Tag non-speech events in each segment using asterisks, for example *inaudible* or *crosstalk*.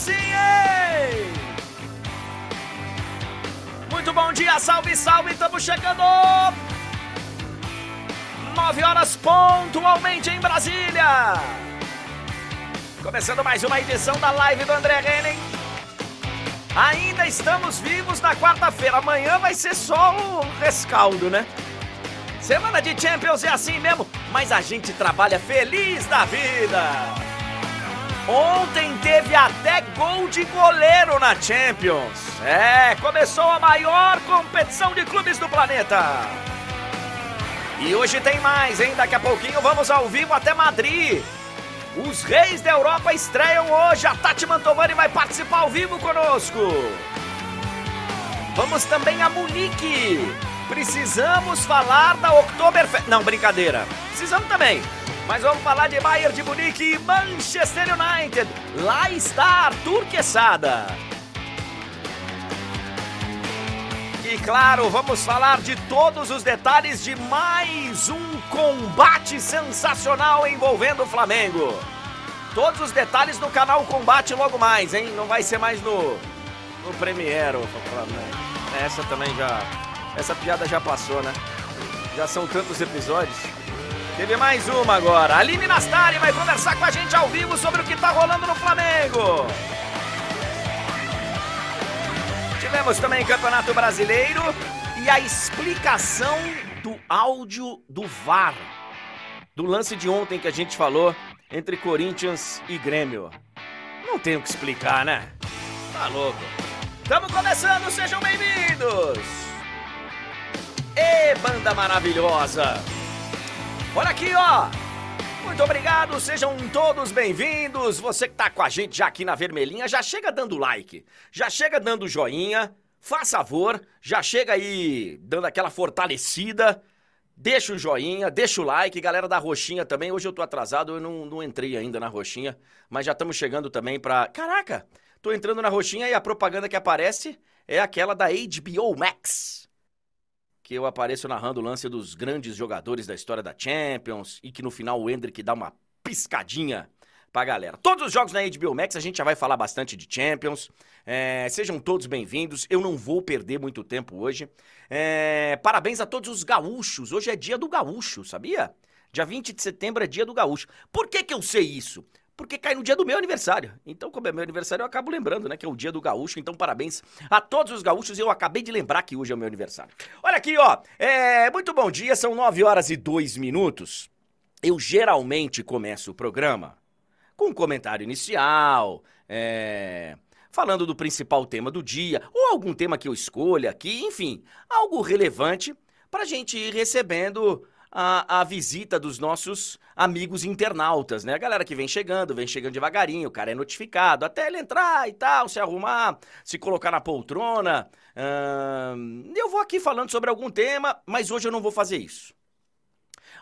sim? Muito bom dia, salve, salve, estamos chegando! 9 horas pontualmente em Brasília! Começando mais uma edição da live do André Henning. Ainda estamos vivos na quarta-feira. Amanhã vai ser só o rescaldo, né? Semana de Champions é assim mesmo, mas a gente trabalha feliz da vida. Ontem teve até gol de goleiro na Champions. É, começou a maior competição de clubes do planeta. E hoje tem mais, hein? Daqui a pouquinho vamos ao vivo até Madrid. Os reis da Europa estreiam hoje. A Tati Mantovani vai participar ao vivo conosco. Vamos também a Munique. Precisamos falar da Oktoberfest. Não, brincadeira. Precisamos também. Mas vamos falar de Bayern de Munique e Manchester United. Lá está Arthur Quesada. E claro, vamos falar de todos os detalhes de mais um combate sensacional envolvendo o Flamengo. Todos os detalhes no canal Combate logo mais, hein? Não vai ser mais no, no Premiere, Flamengo. Essa também já. Essa piada já passou, né? Já são tantos episódios. Teve mais uma agora. Aline Nastari vai conversar com a gente ao vivo sobre o que tá rolando no Flamengo. Tivemos também Campeonato Brasileiro e a explicação do áudio do VAR. Do lance de ontem que a gente falou entre Corinthians e Grêmio. Não tenho o que explicar, né? Tá louco. Estamos começando, sejam bem-vindos! E banda maravilhosa! Olha aqui, ó! Muito obrigado, sejam todos bem-vindos. Você que tá com a gente já aqui na vermelhinha, já chega dando like, já chega dando joinha, faz favor, já chega aí dando aquela fortalecida. Deixa o joinha, deixa o like, galera da roxinha também. Hoje eu tô atrasado, eu não, não entrei ainda na roxinha, mas já estamos chegando também pra. Caraca! Tô entrando na roxinha e a propaganda que aparece é aquela da HBO Max que eu apareço narrando o lance dos grandes jogadores da história da Champions e que no final o Hendrick dá uma piscadinha pra galera. Todos os jogos na HBO Max, a gente já vai falar bastante de Champions. É, sejam todos bem-vindos. Eu não vou perder muito tempo hoje. É, parabéns a todos os gaúchos. Hoje é dia do gaúcho, sabia? Dia 20 de setembro é dia do gaúcho. Por que, que eu sei isso? Porque cai no dia do meu aniversário. Então, como é meu aniversário, eu acabo lembrando, né, que é o dia do gaúcho. Então, parabéns a todos os gaúchos. Eu acabei de lembrar que hoje é o meu aniversário. Olha aqui, ó. É, muito bom dia, são 9 horas e 2 minutos. Eu geralmente começo o programa com um comentário inicial, é, falando do principal tema do dia, ou algum tema que eu escolha aqui, enfim, algo relevante para a gente ir recebendo a, a visita dos nossos amigos internautas, né? A galera que vem chegando, vem chegando devagarinho, o cara é notificado, até ele entrar e tal, se arrumar, se colocar na poltrona. Hum, eu vou aqui falando sobre algum tema, mas hoje eu não vou fazer isso.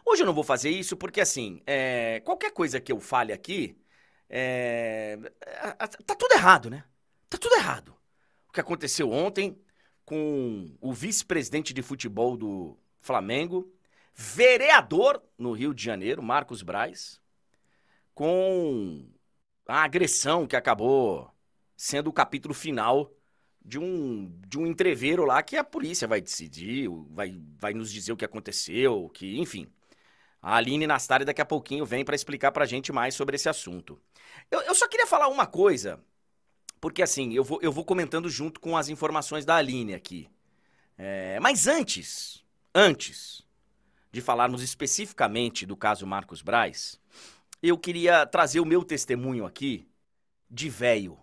Hoje eu não vou fazer isso porque, assim, é, qualquer coisa que eu fale aqui, é, tá tudo errado, né? Tá tudo errado. O que aconteceu ontem com o vice-presidente de futebol do Flamengo, vereador no Rio de Janeiro, Marcos Braz, com a agressão que acabou sendo o capítulo final de um, de um entreveiro lá que a polícia vai decidir, vai, vai nos dizer o que aconteceu, que, enfim. A Aline Nastari daqui a pouquinho vem para explicar pra gente mais sobre esse assunto. Eu, eu só queria falar uma coisa, porque assim, eu vou, eu vou comentando junto com as informações da Aline aqui. É, mas antes, antes, de falarmos especificamente do caso Marcos Braz, eu queria trazer o meu testemunho aqui de velho.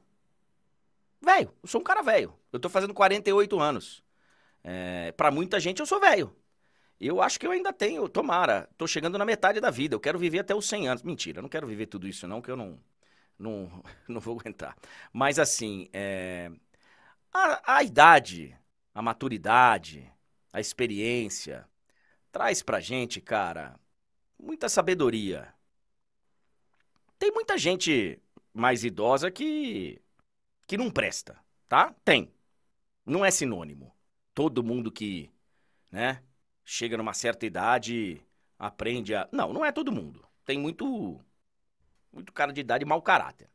Velho, eu sou um cara velho. Eu tô fazendo 48 anos. É, para muita gente eu sou velho. Eu acho que eu ainda tenho, tomara, tô chegando na metade da vida. Eu quero viver até os 100 anos. Mentira, eu não quero viver tudo isso não, que eu não não, *laughs* não vou aguentar. Mas assim, é, a, a idade, a maturidade, a experiência, traz pra gente, cara, muita sabedoria. Tem muita gente mais idosa que que não presta, tá? Tem. Não é sinônimo. Todo mundo que, né, chega numa certa idade aprende a, não, não é todo mundo. Tem muito muito cara de idade mau caráter.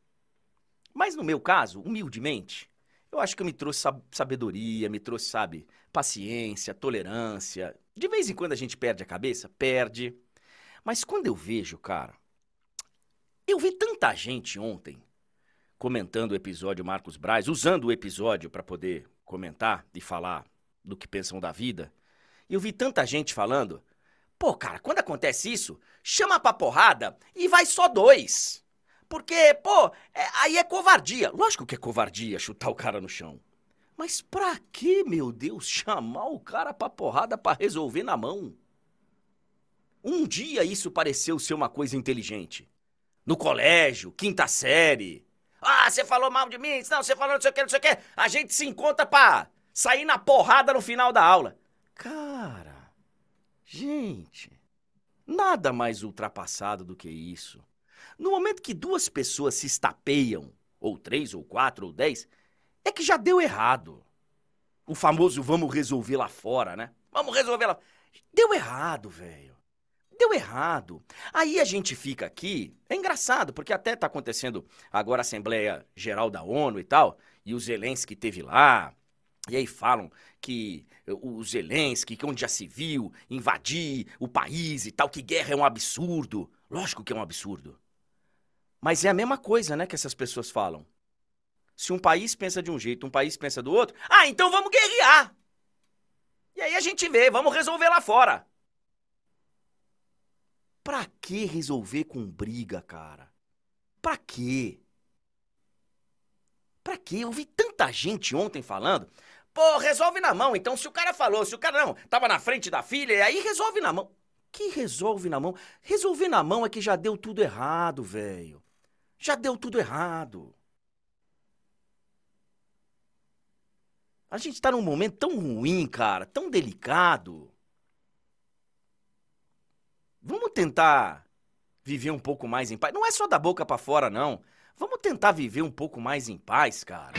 Mas no meu caso, humildemente, eu acho que me trouxe sabedoria, me trouxe, sabe, paciência, tolerância. De vez em quando a gente perde a cabeça? Perde. Mas quando eu vejo, cara, eu vi tanta gente ontem comentando o episódio Marcos Braz, usando o episódio para poder comentar e falar do que pensam da vida. Eu vi tanta gente falando, pô, cara, quando acontece isso, chama pra porrada e vai só dois. Porque, pô, é, aí é covardia. Lógico que é covardia chutar o cara no chão. Mas pra que, meu Deus, *laughs* chamar o cara pra porrada pra resolver na mão? Um dia isso pareceu ser uma coisa inteligente. No colégio, quinta série. Ah, você falou mal de mim? Não, você falou não sei o que, não sei o que. A gente se encontra pra sair na porrada no final da aula. Cara, gente, nada mais ultrapassado do que isso. No momento que duas pessoas se estapeiam, ou três, ou quatro, ou dez, é que já deu errado. O famoso vamos resolver lá fora, né? Vamos resolver lá. Deu errado, velho. Deu errado. Aí a gente fica aqui. É engraçado, porque até tá acontecendo agora a Assembleia Geral da ONU e tal, e o Zelensky teve lá. E aí falam que o Zelensky, que onde já se viu, invadir o país e tal, que guerra é um absurdo. Lógico que é um absurdo. Mas é a mesma coisa, né, que essas pessoas falam. Se um país pensa de um jeito, um país pensa do outro, ah, então vamos guerrear. E aí a gente vê, vamos resolver lá fora. Pra que resolver com briga, cara? Pra quê? Pra quê? Eu vi tanta gente ontem falando. Pô, resolve na mão. Então, se o cara falou, se o cara não tava na frente da filha, aí resolve na mão. Que resolve na mão? Resolver na mão é que já deu tudo errado, velho. Já deu tudo errado. A gente tá num momento tão ruim, cara, tão delicado. Vamos tentar viver um pouco mais em paz. Não é só da boca para fora, não. Vamos tentar viver um pouco mais em paz, cara.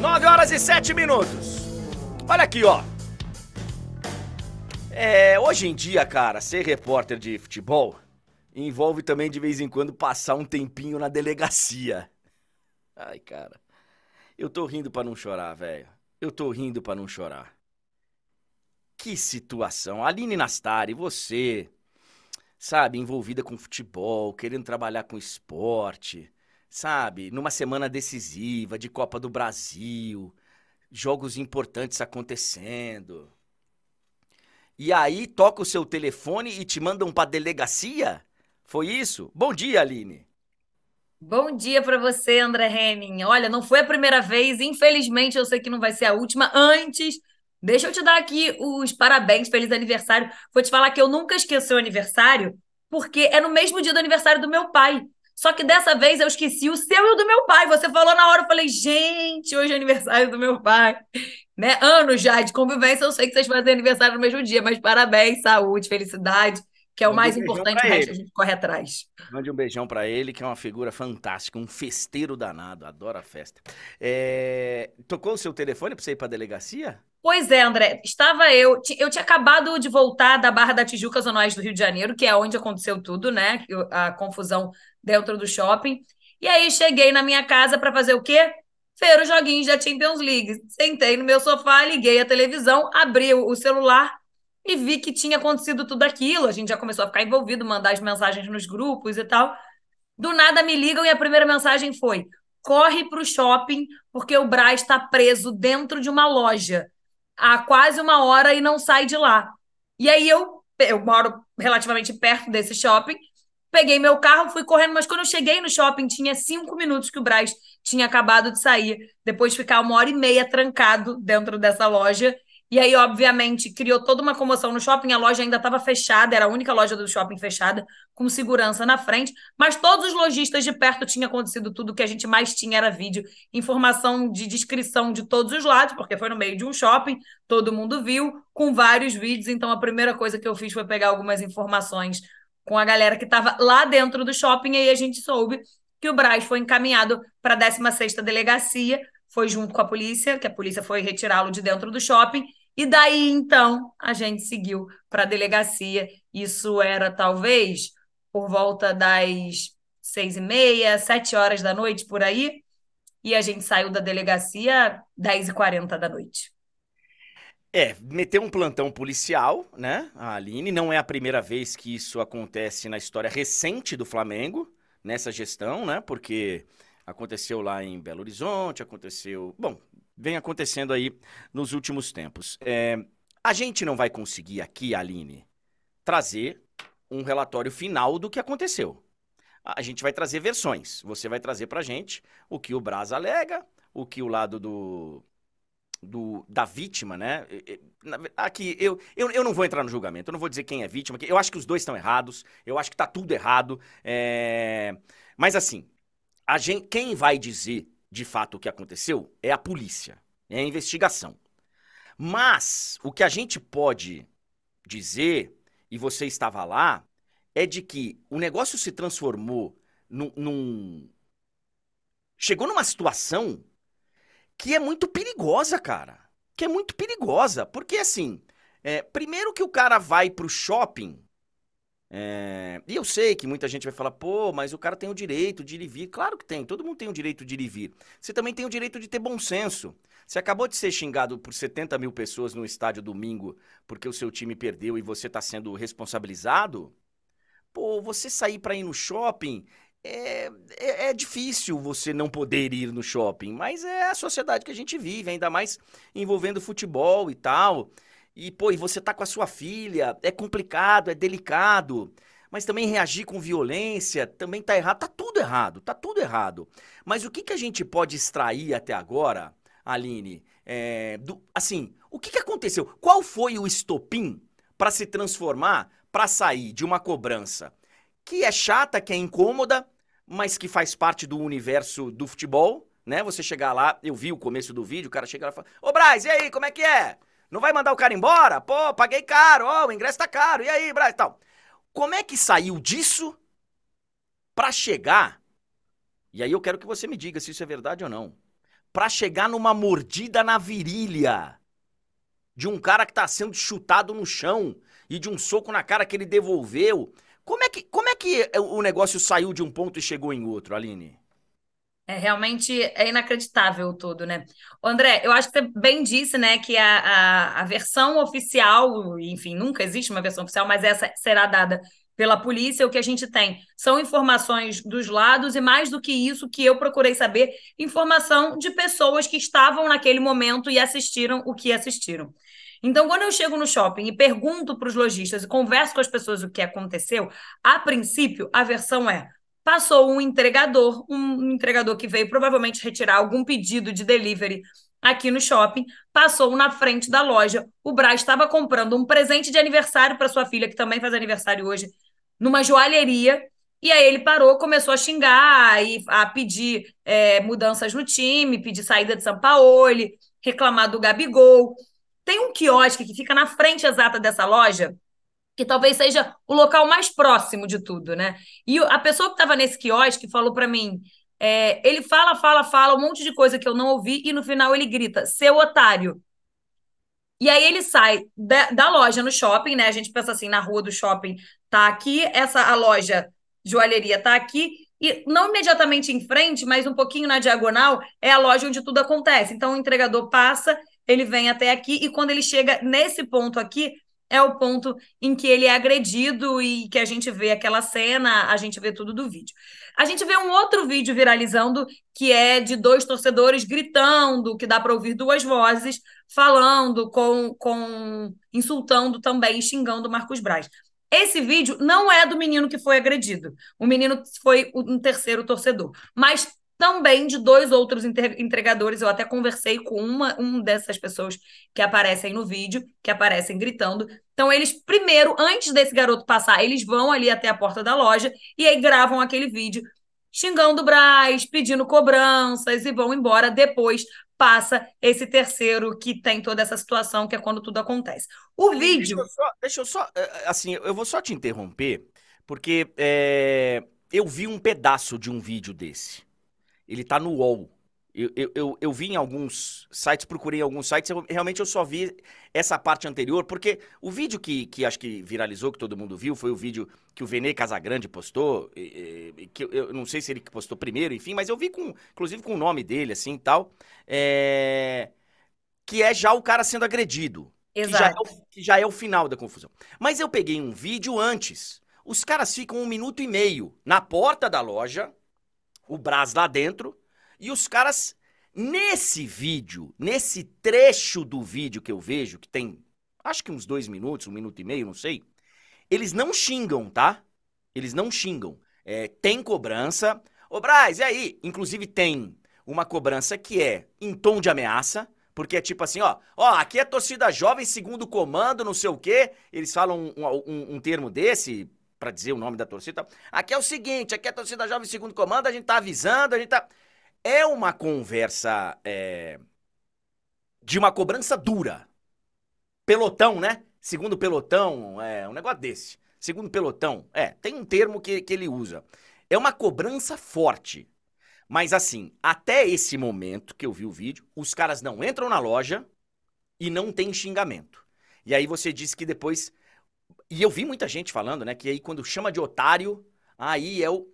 9 horas e 7 minutos. Olha aqui, ó. É, hoje em dia, cara, ser repórter de futebol envolve também de vez em quando passar um tempinho na delegacia. Ai, cara. Eu tô rindo para não chorar, velho. Eu tô rindo para não chorar. Que situação. Aline Nastari, você, sabe, envolvida com futebol, querendo trabalhar com esporte, sabe, numa semana decisiva de Copa do Brasil, jogos importantes acontecendo. E aí toca o seu telefone e te mandam para delegacia? Foi isso? Bom dia, Aline. Bom dia para você, André Henning. Olha, não foi a primeira vez, infelizmente eu sei que não vai ser a última. Antes, deixa eu te dar aqui os parabéns, feliz aniversário. Vou te falar que eu nunca esqueci o aniversário, porque é no mesmo dia do aniversário do meu pai. Só que dessa vez eu esqueci o seu e o do meu pai. Você falou na hora, eu falei, gente, hoje é aniversário do meu pai. Né? Anos já de convivência, eu sei que vocês fazem aniversário no mesmo dia, mas parabéns, saúde, felicidade que é o mais um importante, o resto a gente corre atrás. Mande um beijão para ele, que é uma figura fantástica, um festeiro danado, adora festa. É... Tocou o seu telefone para você ir para delegacia? Pois é, André. Estava eu. Eu tinha acabado de voltar da Barra da Tijuca, Zona Oeste do Rio de Janeiro, que é onde aconteceu tudo, né? A confusão dentro do shopping. E aí cheguei na minha casa para fazer o quê? Ver os joguinhos da Champions League. Sentei no meu sofá, liguei a televisão, abri o celular e vi que tinha acontecido tudo aquilo. A gente já começou a ficar envolvido, mandar as mensagens nos grupos e tal. Do nada me ligam e a primeira mensagem foi: corre para o shopping, porque o Braz está preso dentro de uma loja há quase uma hora e não sai de lá. E aí eu, eu moro relativamente perto desse shopping, peguei meu carro, fui correndo, mas quando eu cheguei no shopping, tinha cinco minutos que o Braz tinha acabado de sair, depois de ficar uma hora e meia trancado dentro dessa loja. E aí, obviamente, criou toda uma comoção no shopping. A loja ainda estava fechada, era a única loja do shopping fechada, com segurança na frente. Mas todos os lojistas de perto tinha acontecido tudo. O que a gente mais tinha era vídeo, informação de descrição de todos os lados, porque foi no meio de um shopping, todo mundo viu, com vários vídeos. Então, a primeira coisa que eu fiz foi pegar algumas informações com a galera que estava lá dentro do shopping. E aí a gente soube que o Braz foi encaminhado para a 16 Delegacia, foi junto com a polícia, que a polícia foi retirá-lo de dentro do shopping e daí, então, a gente seguiu para a delegacia. Isso era talvez por volta das seis e meia, sete horas da noite, por aí, e a gente saiu da delegacia dez e quarenta da noite. É, meteu um plantão policial, né, a Aline. Não é a primeira vez que isso acontece na história recente do Flamengo, nessa gestão, né, porque aconteceu lá em Belo Horizonte, aconteceu. Bom, vem acontecendo aí nos últimos tempos. É, a gente não vai conseguir aqui, Aline, trazer um relatório final do que aconteceu. A gente vai trazer versões. Você vai trazer pra gente o que o Braz alega, o que o lado do, do, da vítima, né? Aqui, eu, eu, eu não vou entrar no julgamento, eu não vou dizer quem é vítima, eu acho que os dois estão errados, eu acho que tá tudo errado. É... Mas assim, a gente, quem vai dizer de fato o que aconteceu é a polícia, é a investigação. Mas o que a gente pode dizer, e você estava lá, é de que o negócio se transformou num. num... Chegou numa situação que é muito perigosa, cara. Que é muito perigosa. Porque, assim, é, primeiro que o cara vai pro shopping. É, e eu sei que muita gente vai falar, pô, mas o cara tem o direito de ir e vir. Claro que tem, todo mundo tem o direito de ir e vir. Você também tem o direito de ter bom senso. Você acabou de ser xingado por 70 mil pessoas no estádio domingo porque o seu time perdeu e você está sendo responsabilizado. Pô, você sair para ir no shopping é, é, é, difícil você não poder ir no shopping, mas é a sociedade que a gente vive, ainda mais envolvendo futebol e tal. E, pô, e você tá com a sua filha, é complicado, é delicado. Mas também reagir com violência também tá errado. Tá tudo errado, tá tudo errado. Mas o que, que a gente pode extrair até agora, Aline? É, do, assim, o que, que aconteceu? Qual foi o estopim para se transformar, para sair de uma cobrança que é chata, que é incômoda, mas que faz parte do universo do futebol, né? Você chegar lá, eu vi o começo do vídeo, o cara chega lá e fala: Ô Braz, e aí, como é que é? Não vai mandar o cara embora? Pô, paguei caro, ó, o ingresso tá caro, e aí, Braz, tal. Como é que saiu disso para chegar? E aí eu quero que você me diga se isso é verdade ou não. Para chegar numa mordida na virilha de um cara que tá sendo chutado no chão e de um soco na cara que ele devolveu como é que, como é que o negócio saiu de um ponto e chegou em outro, Aline? É realmente é inacreditável tudo, né? André, eu acho que você bem disse, né, que a, a, a versão oficial, enfim, nunca existe uma versão oficial, mas essa será dada pela polícia, o que a gente tem são informações dos lados e mais do que isso que eu procurei saber, informação de pessoas que estavam naquele momento e assistiram o que assistiram. Então, quando eu chego no shopping e pergunto para os lojistas e converso com as pessoas o que aconteceu, a princípio, a versão é: passou um entregador, um entregador que veio provavelmente retirar algum pedido de delivery aqui no shopping, passou na frente da loja. O Braz estava comprando um presente de aniversário para sua filha, que também faz aniversário hoje, numa joalheria. E aí ele parou, começou a xingar a pedir é, mudanças no time, pedir saída de Sampaoli, reclamar do Gabigol. Tem um quiosque que fica na frente exata dessa loja, que talvez seja o local mais próximo de tudo, né? E a pessoa que estava nesse quiosque falou para mim: é, ele fala, fala, fala, um monte de coisa que eu não ouvi, e no final ele grita: seu otário. E aí ele sai da, da, loja no shopping, né? A gente pensa assim, na rua do shopping tá aqui, essa a loja joalheria tá aqui, e não imediatamente em frente, mas um pouquinho na diagonal, é a loja onde tudo acontece. Então o entregador passa ele vem até aqui e quando ele chega nesse ponto aqui, é o ponto em que ele é agredido e que a gente vê aquela cena, a gente vê tudo do vídeo. A gente vê um outro vídeo viralizando que é de dois torcedores gritando, que dá para ouvir duas vozes falando, com, com insultando também, xingando Marcos Braz. Esse vídeo não é do menino que foi agredido. O menino foi um terceiro torcedor. Mas também de dois outros entregadores. Eu até conversei com uma um dessas pessoas que aparecem no vídeo, que aparecem gritando. Então, eles, primeiro, antes desse garoto passar, eles vão ali até a porta da loja e aí gravam aquele vídeo xingando o Braz, pedindo cobranças e vão embora. Depois passa esse terceiro que tem toda essa situação, que é quando tudo acontece. O vídeo. Deixa eu só, deixa eu só eh, eh, assim, eu vou só te interromper, porque é, eu vi um pedaço de um vídeo desse. Ele tá no UOL. Eu, eu, eu, eu, vi em alguns sites, procurei em alguns sites, eu, realmente eu só vi essa parte anterior, porque o vídeo que, que acho que viralizou, que todo mundo viu, foi o vídeo que o Vene Casagrande postou, e, e, que eu, eu, não sei se ele postou primeiro, enfim, mas eu vi com, inclusive com o nome dele, assim, e tal, é, que é já o cara sendo agredido. Exato. Que já, é o, que já é o final da confusão. Mas eu peguei um vídeo antes, os caras ficam um minuto e meio na porta da loja, o Brás lá dentro, e os caras, nesse vídeo, nesse trecho do vídeo que eu vejo, que tem acho que uns dois minutos, um minuto e meio, não sei, eles não xingam, tá? Eles não xingam. É, tem cobrança. Ô, Braz, e aí? Inclusive tem uma cobrança que é em tom de ameaça, porque é tipo assim, ó, ó, aqui é torcida jovem, segundo comando, não sei o quê. Eles falam um, um, um termo desse para dizer o nome da torcida. Aqui é o seguinte, aqui é torcida jovem, segundo comando, a gente tá avisando, a gente tá é uma conversa é, de uma cobrança dura. Pelotão, né? Segundo pelotão, é um negócio desse. Segundo pelotão, é, tem um termo que, que ele usa. É uma cobrança forte. Mas assim, até esse momento que eu vi o vídeo, os caras não entram na loja e não tem xingamento. E aí você disse que depois. E eu vi muita gente falando, né? Que aí quando chama de otário, aí é o.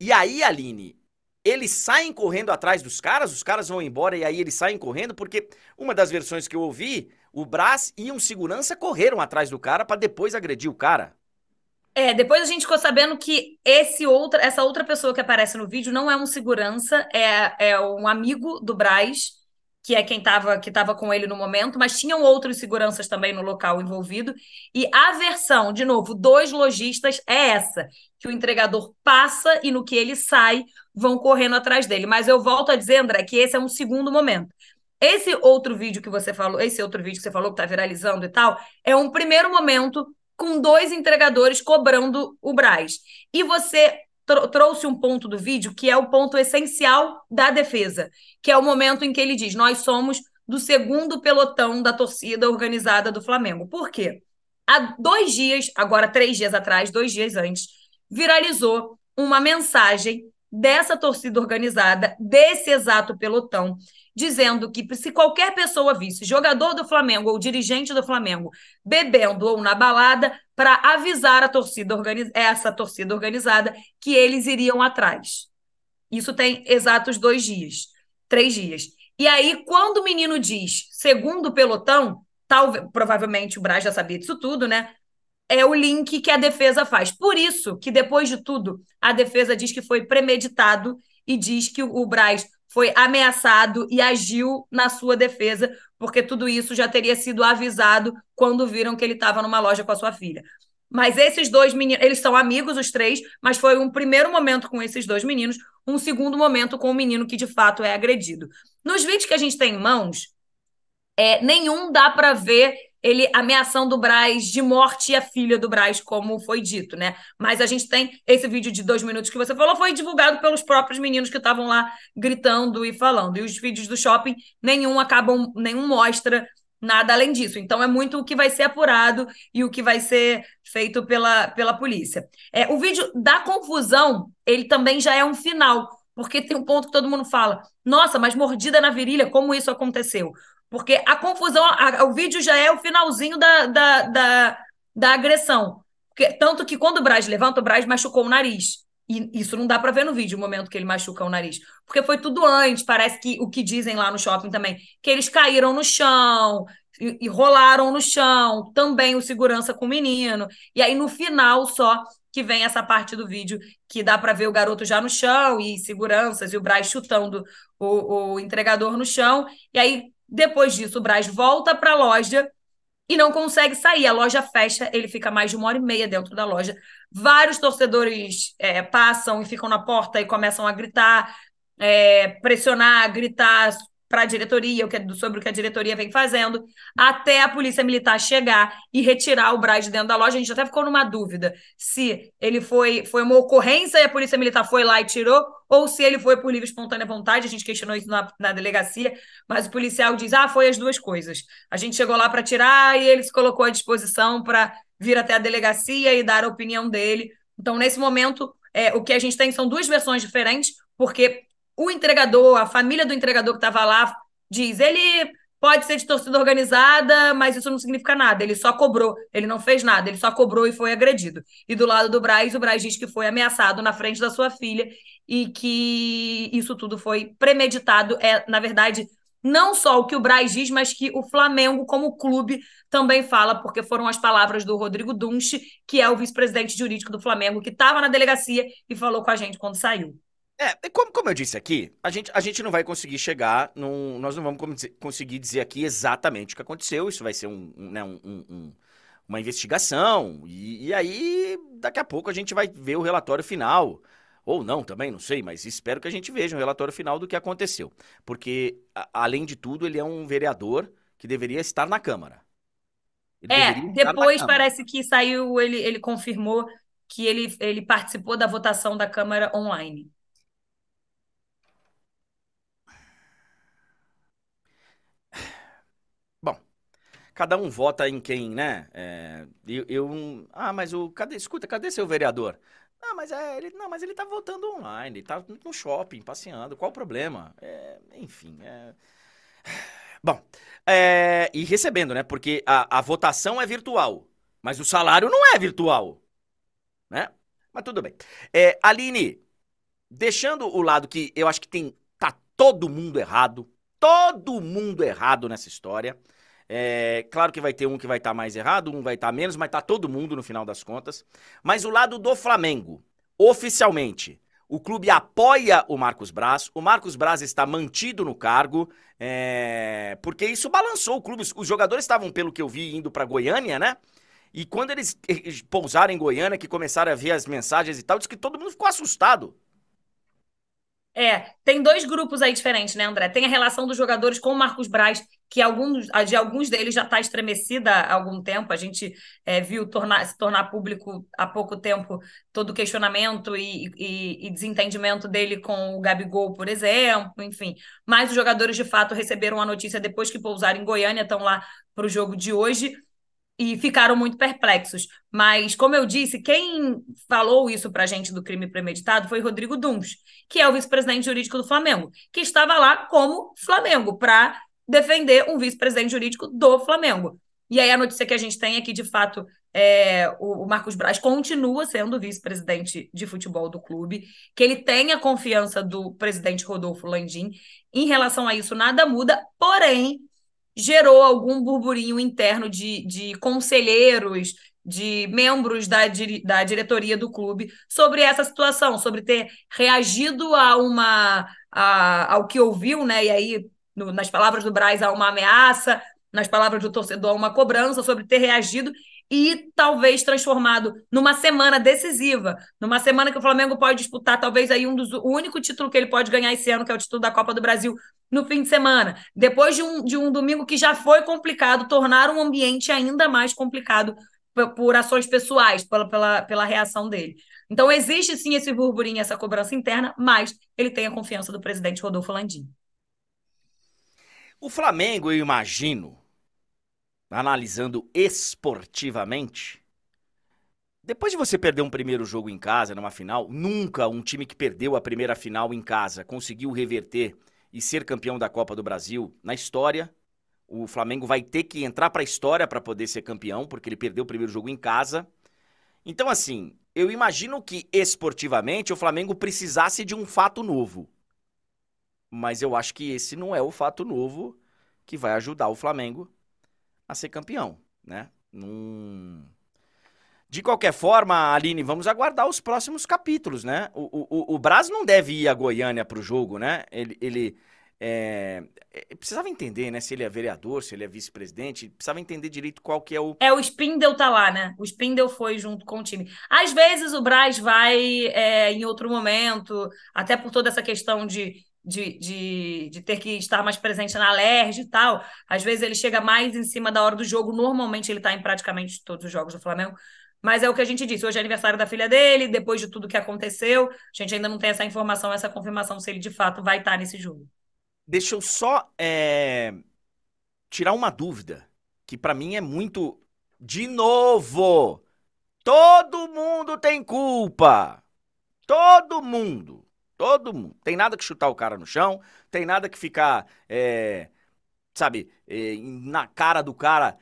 E aí, Aline, eles saem correndo atrás dos caras, os caras vão embora e aí eles saem correndo, porque uma das versões que eu ouvi, o Brás e um segurança correram atrás do cara para depois agredir o cara. É, depois a gente ficou sabendo que esse outra, essa outra pessoa que aparece no vídeo não é um segurança, é, é um amigo do Braz, que é quem estava que tava com ele no momento, mas tinham outros seguranças também no local envolvido. E a versão, de novo, dos lojistas é essa: que o entregador passa e no que ele sai, vão correndo atrás dele. Mas eu volto a dizer, André, que esse é um segundo momento. Esse outro vídeo que você falou, esse outro vídeo que você falou que está viralizando e tal, é um primeiro momento com dois entregadores cobrando o Braz. E você trouxe um ponto do vídeo que é o ponto essencial da defesa, que é o momento em que ele diz: Nós somos do segundo pelotão da torcida organizada do Flamengo. Por quê? Há dois dias, agora três dias atrás, dois dias antes, viralizou uma mensagem dessa torcida organizada, desse exato pelotão, dizendo que se qualquer pessoa visse jogador do Flamengo ou dirigente do Flamengo bebendo ou na balada, para avisar a torcida essa torcida organizada que eles iriam atrás. Isso tem exatos dois dias, três dias. E aí, quando o menino diz, segundo o pelotão, tal, provavelmente o Braz já sabia disso tudo, né? é o link que a defesa faz. Por isso que, depois de tudo, a defesa diz que foi premeditado e diz que o Braz foi ameaçado e agiu na sua defesa, porque tudo isso já teria sido avisado quando viram que ele estava numa loja com a sua filha. Mas esses dois meninos, eles são amigos, os três, mas foi um primeiro momento com esses dois meninos, um segundo momento com o menino que de fato é agredido. Nos vídeos que a gente tem em mãos, é, nenhum dá para ver ele ameaçando o Braz de morte a filha do Braz, como foi dito, né? Mas a gente tem esse vídeo de dois minutos que você falou, foi divulgado pelos próprios meninos que estavam lá gritando e falando. E os vídeos do shopping, nenhum acabam, nenhum mostra nada além disso. Então é muito o que vai ser apurado e o que vai ser feito pela, pela polícia. É, o vídeo da confusão, ele também já é um final, porque tem um ponto que todo mundo fala: nossa, mas mordida na virilha, como isso aconteceu? Porque a confusão, a, o vídeo já é o finalzinho da, da, da, da agressão. Porque, tanto que quando o Braz levanta, o Braz machucou o nariz. E isso não dá para ver no vídeo, o momento que ele machuca o nariz. Porque foi tudo antes, parece que o que dizem lá no shopping também, que eles caíram no chão e, e rolaram no chão, também o segurança com o menino. E aí no final só que vem essa parte do vídeo que dá para ver o garoto já no chão e seguranças e o Braz chutando o, o entregador no chão. E aí depois disso, o Braz volta para a loja e não consegue sair. A loja fecha, ele fica mais de uma hora e meia dentro da loja. Vários torcedores é, passam e ficam na porta e começam a gritar, é, pressionar, gritar, para a diretoria, sobre o que a diretoria vem fazendo, até a polícia militar chegar e retirar o Braz de dentro da loja. A gente até ficou numa dúvida se ele foi, foi uma ocorrência e a polícia militar foi lá e tirou, ou se ele foi por livre espontânea vontade. A gente questionou isso na, na delegacia, mas o policial diz: ah, foi as duas coisas. A gente chegou lá para tirar e ele se colocou à disposição para vir até a delegacia e dar a opinião dele. Então, nesse momento, é, o que a gente tem são duas versões diferentes, porque o entregador, a família do entregador que estava lá, diz: ele pode ser de torcida organizada, mas isso não significa nada. Ele só cobrou, ele não fez nada, ele só cobrou e foi agredido. E do lado do Braz, o Braz diz que foi ameaçado na frente da sua filha e que isso tudo foi premeditado. É, na verdade, não só o que o Braz diz, mas que o Flamengo, como clube, também fala, porque foram as palavras do Rodrigo Dunche, que é o vice-presidente jurídico do Flamengo, que estava na delegacia e falou com a gente quando saiu. É, como, como eu disse aqui, a gente, a gente não vai conseguir chegar num. Nós não vamos conseguir dizer aqui exatamente o que aconteceu. Isso vai ser um, um, né, um, um uma investigação. E, e, aí, daqui a pouco, a gente vai ver o relatório final. Ou não também, não sei, mas espero que a gente veja o relatório final do que aconteceu. Porque, a, além de tudo, ele é um vereador que deveria estar na Câmara. Ele é, depois parece que saiu, ele, ele confirmou que ele, ele participou da votação da Câmara online. Cada um vota em quem, né? É, eu, eu, ah, mas o cadê? Escuta, cadê seu vereador? Ah, mas é, ele, não, mas ele tá votando online, ele tá no shopping, passeando. Qual o problema? É, enfim, é... Bom, é, e recebendo, né? Porque a, a votação é virtual, mas o salário não é virtual, né? Mas tudo bem. É, Aline, deixando o lado que eu acho que tem tá todo mundo errado, todo mundo errado nessa história. É, claro que vai ter um que vai estar tá mais errado, um vai estar tá menos, mas tá todo mundo no final das contas. Mas o lado do Flamengo, oficialmente, o clube apoia o Marcos Braz. O Marcos Braz está mantido no cargo, é, porque isso balançou o clube. Os jogadores estavam, pelo que eu vi, indo para Goiânia, né? E quando eles pousaram em Goiânia, que começaram a ver as mensagens e tal, disse que todo mundo ficou assustado. É, tem dois grupos aí diferentes, né, André? Tem a relação dos jogadores com o Marcos Braz, que alguns, de alguns deles já está estremecida há algum tempo. A gente é, viu tornar, se tornar público há pouco tempo todo o questionamento e, e, e, desentendimento dele com o Gabigol, por exemplo, enfim. Mas os jogadores, de fato, receberam a notícia depois que pousaram em Goiânia, estão lá para o jogo de hoje e ficaram muito perplexos. Mas, como eu disse, quem falou isso para a gente do crime premeditado foi Rodrigo Duns, que é o vice-presidente jurídico do Flamengo, que estava lá como Flamengo, para defender um vice-presidente jurídico do Flamengo. E aí a notícia que a gente tem é que, de fato, é, o, Marcos Braz continua sendo vice-presidente de futebol do clube, que ele tem a confiança do presidente Rodolfo Landim. Em relação a isso, nada muda, porém, gerou algum burburinho interno de, de conselheiros, de membros da, da diretoria do clube sobre essa situação, sobre ter reagido a uma a, ao que ouviu, né? E aí, no, nas palavras do Braz, a uma ameaça, nas palavras do torcedor, a uma cobrança sobre ter reagido e talvez transformado numa semana decisiva, numa semana que o Flamengo pode disputar talvez aí um dos o único título que ele pode ganhar esse ano, que é o título da Copa do Brasil, no fim de semana. Depois de um, de um domingo que já foi complicado, tornar um ambiente ainda mais complicado por, por ações pessoais, pela, pela, pela reação dele. Então, existe sim esse burburinho, essa cobrança interna, mas ele tem a confiança do presidente Rodolfo Landim. O Flamengo, eu imagino, analisando esportivamente, depois de você perder um primeiro jogo em casa, numa final, nunca um time que perdeu a primeira final em casa conseguiu reverter e ser campeão da Copa do Brasil na história. O Flamengo vai ter que entrar para a história para poder ser campeão, porque ele perdeu o primeiro jogo em casa. Então, assim, eu imagino que esportivamente o Flamengo precisasse de um fato novo. Mas eu acho que esse não é o fato novo que vai ajudar o Flamengo a ser campeão, né? Num... De qualquer forma, Aline, vamos aguardar os próximos capítulos, né? O, o, o Braz não deve ir a Goiânia para o jogo, né? Ele, ele é, é, precisava entender, né? Se ele é vereador, se ele é vice-presidente, precisava entender direito qual que é o... É, o Spindel tá lá, né? O Spindel foi junto com o time. Às vezes o Braz vai é, em outro momento, até por toda essa questão de de, de, de ter que estar mais presente na LERJ e tal. Às vezes ele chega mais em cima da hora do jogo. Normalmente ele está em praticamente todos os jogos do Flamengo. Mas é o que a gente disse. Hoje é aniversário da filha dele, depois de tudo que aconteceu. A gente ainda não tem essa informação, essa confirmação se ele de fato vai estar nesse jogo. Deixa eu só é, tirar uma dúvida, que para mim é muito. De novo! Todo mundo tem culpa! Todo mundo! Todo mundo. Tem nada que chutar o cara no chão, tem nada que ficar, é, sabe, é, na cara do cara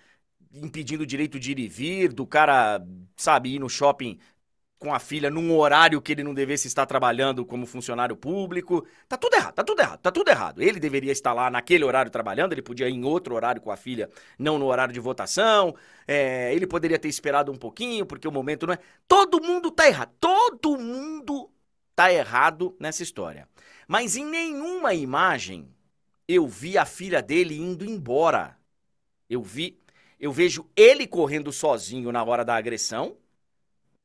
impedindo o direito de ir e vir, do cara, sabe, ir no shopping com a filha num horário que ele não devesse estar trabalhando como funcionário público. Tá tudo errado, tá tudo errado, tá tudo errado. Ele deveria estar lá naquele horário trabalhando, ele podia ir em outro horário com a filha, não no horário de votação. É, ele poderia ter esperado um pouquinho, porque o momento não é. Todo mundo tá errado, todo mundo tá errado nessa história. Mas em nenhuma imagem eu vi a filha dele indo embora. Eu vi, eu vejo ele correndo sozinho na hora da agressão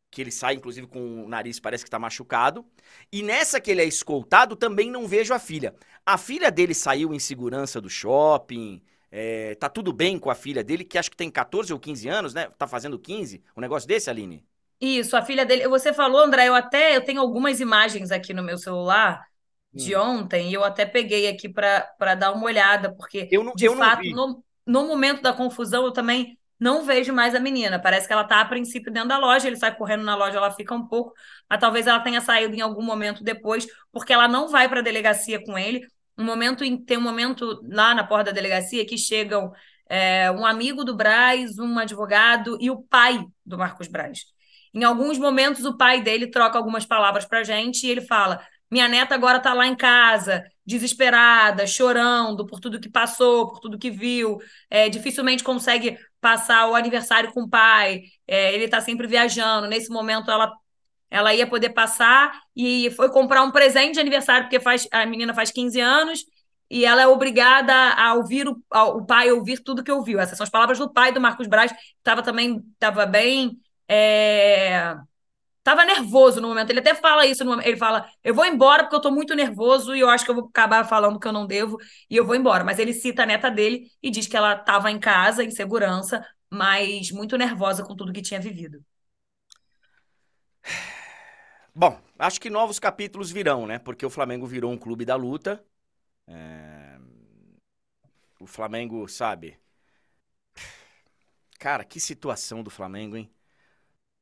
que ele sai, inclusive, com o nariz parece que tá machucado. E nessa que ele é escoltado, também não vejo a filha. A filha dele saiu em segurança do shopping. É, tá tudo bem com a filha dele, que acho que tem 14 ou 15 anos, né? Tá fazendo 15. Um negócio desse, Aline? Isso, a filha dele. Você falou, André, eu até eu tenho algumas imagens aqui no meu celular de hum. ontem, e eu até peguei aqui para dar uma olhada, porque eu não, de eu fato, no, no momento da confusão, eu também não vejo mais a menina. Parece que ela está a princípio dentro da loja, ele sai correndo na loja, ela fica um pouco, mas talvez ela tenha saído em algum momento depois, porque ela não vai para a delegacia com ele. Um momento tem um momento lá na porta da delegacia que chegam é, um amigo do Braz, um advogado e o pai do Marcos Braz. Em alguns momentos, o pai dele troca algumas palavras para a gente e ele fala: Minha neta agora está lá em casa, desesperada, chorando por tudo que passou, por tudo que viu, é, dificilmente consegue passar o aniversário com o pai, é, ele está sempre viajando. Nesse momento, ela, ela ia poder passar e foi comprar um presente de aniversário, porque faz, a menina faz 15 anos e ela é obrigada a ouvir o, a, o pai ouvir tudo que ouviu. Essas são as palavras do pai do Marcos Braz, que estava também estava bem. É Tava nervoso no momento. Ele até fala isso no. Ele fala: Eu vou embora porque eu tô muito nervoso e eu acho que eu vou acabar falando que eu não devo e eu vou embora. Mas ele cita a neta dele e diz que ela estava em casa, em segurança, mas muito nervosa com tudo que tinha vivido. Bom, acho que novos capítulos virão, né? Porque o Flamengo virou um clube da luta. É... O Flamengo, sabe? Cara, que situação do Flamengo, hein?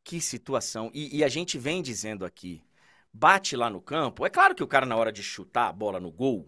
Que situação. E, e, a gente vem dizendo aqui, bate lá no campo. É claro que o cara, na hora de chutar a bola no gol,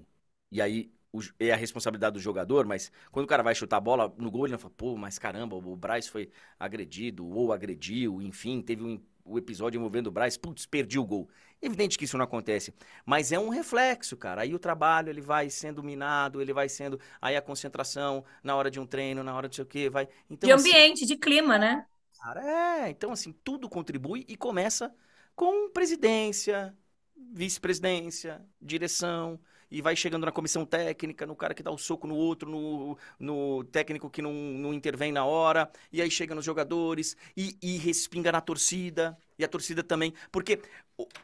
e aí o, é a responsabilidade do jogador, mas quando o cara vai chutar a bola no gol, ele não fala, pô, mas caramba, o Braz foi agredido, ou agrediu, enfim, teve um, um episódio envolvendo o Braz, putz, perdi o gol. Evidente que isso não acontece, mas é um reflexo, cara. Aí o trabalho ele vai sendo minado, ele vai sendo. Aí a concentração na hora de um treino, na hora de sei o quê, vai. Então, de assim ambiente, assim, de clima, né? Cara. É, então assim, tudo contribui e começa com presidência, vice-presidência, direção, e vai chegando na comissão técnica, no cara que dá o soco no outro, no, no técnico que não, não intervém na hora, e aí chega nos jogadores, e, e respinga na torcida, e a torcida também. Porque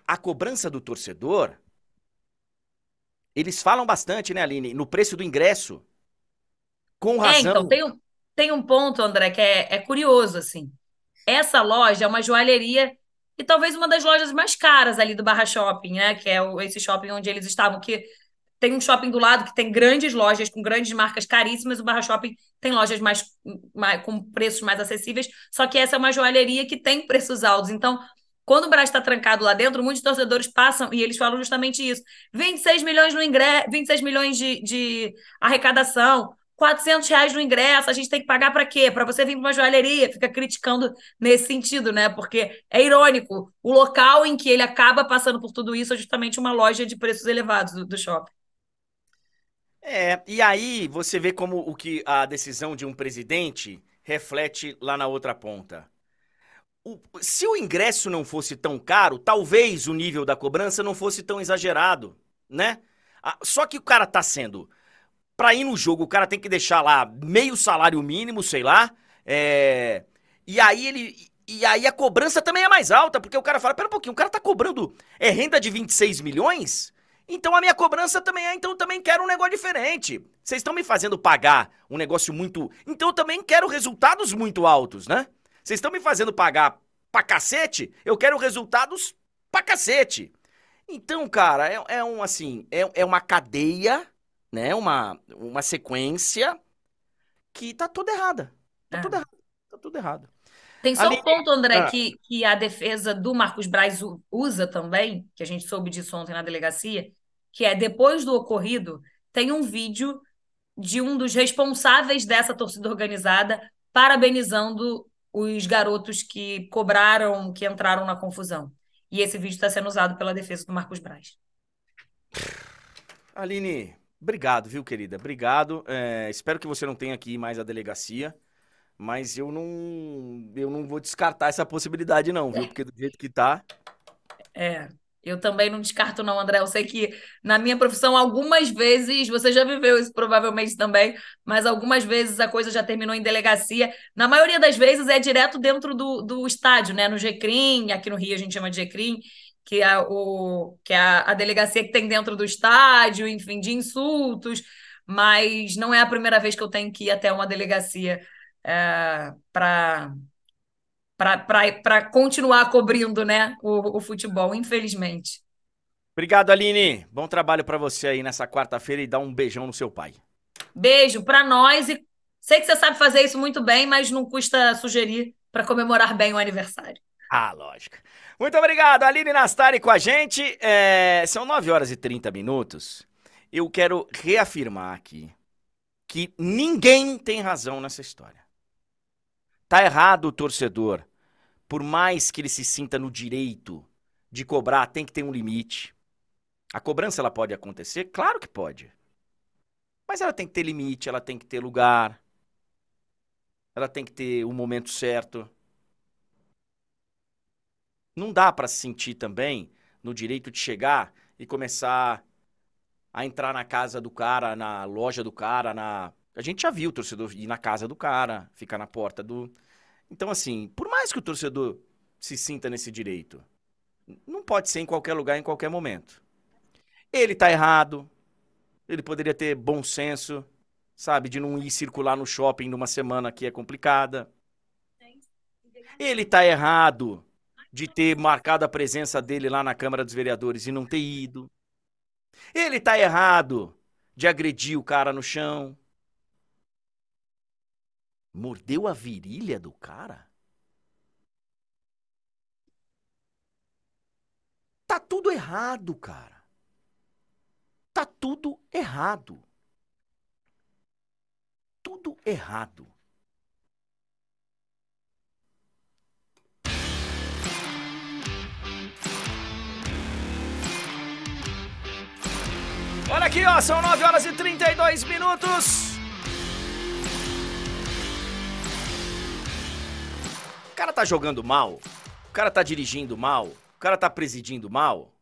a cobrança do torcedor, eles falam bastante, né, Aline, no preço do ingresso. Com razão. É, então, tem um, tem um ponto, André, que é, é curioso, assim. Essa loja é uma joalheria e talvez uma das lojas mais caras ali do Barra Shopping, né? Que é o, esse shopping onde eles estavam, que tem um shopping do lado que tem grandes lojas com grandes marcas caríssimas, o Barra Shopping tem lojas mais, mais com preços mais acessíveis, só que essa é uma joalheria que tem preços altos. Então, quando o Brás está trancado lá dentro, muitos torcedores passam e eles falam justamente isso. 26 milhões no ingresso, 26 milhões de, de arrecadação, 400 reais no ingresso, a gente tem que pagar para quê? Para você vir para uma joalheria, fica criticando nesse sentido, né? Porque é irônico, o local em que ele acaba passando por tudo isso é justamente uma loja de preços elevados do, do shopping. É, e aí você vê como o que a decisão de um presidente reflete lá na outra ponta. O, se o ingresso não fosse tão caro, talvez o nível da cobrança não fosse tão exagerado, né? Ah, só que o cara tá sendo Pra ir no jogo, o cara tem que deixar lá meio salário mínimo, sei lá. É... E aí ele. E aí a cobrança também é mais alta, porque o cara fala: pera um pouquinho, o cara tá cobrando é renda de 26 milhões? Então a minha cobrança também é, então eu também quero um negócio diferente. Vocês estão me fazendo pagar um negócio muito. Então eu também quero resultados muito altos, né? Vocês estão me fazendo pagar pra cacete, eu quero resultados pra cacete. Então, cara, é, é um assim, é, é uma cadeia né, uma, uma sequência que tá toda errada. Tá é. tudo errado. Tá tudo errado. Tem só um ponto, André, ah. que, que a defesa do Marcos Braz usa também, que a gente soube disso ontem na delegacia, que é depois do ocorrido, tem um vídeo de um dos responsáveis dessa torcida organizada parabenizando os garotos que cobraram, que entraram na confusão. E esse vídeo está sendo usado pela defesa do Marcos Braz. Aline, obrigado, viu, querida? Obrigado. É, espero que você não tenha aqui mais a delegacia. Mas eu não, eu não vou descartar essa possibilidade, não, viu? Porque do jeito que tá. É, eu também não descarto, não, André. Eu sei que na minha profissão, algumas vezes, você já viveu isso provavelmente também, mas algumas vezes a coisa já terminou em delegacia. Na maioria das vezes é direto dentro do, do estádio, né? No GCRIM, aqui no Rio a gente chama de GCRIM, que é, o, que é a, delegacia que tem dentro do estádio, enfim, de insultos. Mas não é a primeira vez que eu tenho que ir até uma delegacia é, para para continuar cobrindo né, o, o futebol, infelizmente. Obrigado, Aline. Bom trabalho para você aí nessa quarta-feira e dá um beijão no seu pai. Beijo para nós e sei que você sabe fazer isso muito bem, mas não custa sugerir para comemorar bem o aniversário. Ah, lógico. Muito obrigado, Aline Nastari com a gente. É, são 9 horas e 30 minutos. Eu quero reafirmar aqui que ninguém tem razão nessa história. Tá errado o torcedor. Por mais que ele se sinta no direito de cobrar, tem que ter um limite. A cobrança ela pode acontecer? Claro que pode. Mas ela tem que ter limite, ela tem que ter lugar. Ela tem que ter o momento certo. Não dá para se sentir também no direito de chegar e começar a entrar na casa do cara, na loja do cara, na a gente já viu o torcedor ir na casa do cara, ficar na porta do. Então, assim, por mais que o torcedor se sinta nesse direito, não pode ser em qualquer lugar, em qualquer momento. Ele tá errado. Ele poderia ter bom senso, sabe, de não ir circular no shopping numa semana que é complicada. Ele tá errado de ter marcado a presença dele lá na Câmara dos Vereadores e não ter ido. Ele tá errado de agredir o cara no chão. Mordeu a virilha do cara? Tá tudo errado, cara. Tá tudo errado. Tudo errado. Olha aqui, ó, são 9 horas e 32 minutos. O cara tá jogando mal, o cara tá dirigindo mal, o cara tá presidindo mal.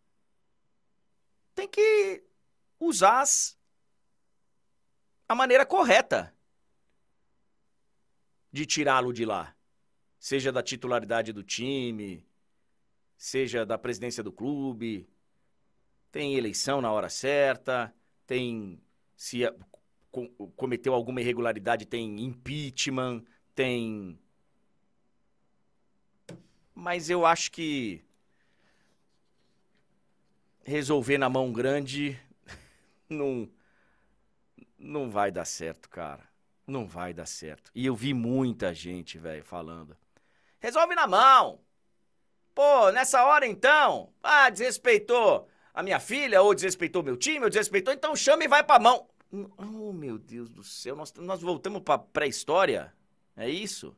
Tem que usar as... a maneira correta de tirá-lo de lá. Seja da titularidade do time, seja da presidência do clube. Tem eleição na hora certa, tem se cometeu alguma irregularidade, tem impeachment, tem mas eu acho que resolver na mão grande *laughs* não não vai dar certo, cara. Não vai dar certo. E eu vi muita gente, velho, falando. Resolve na mão. Pô, nessa hora então, ah, desrespeitou a minha filha, ou desrespeitou meu time, ou desrespeitou, então chama e vai pra mão. Oh, meu Deus do céu, nós, nós voltamos pra pré-história? É isso?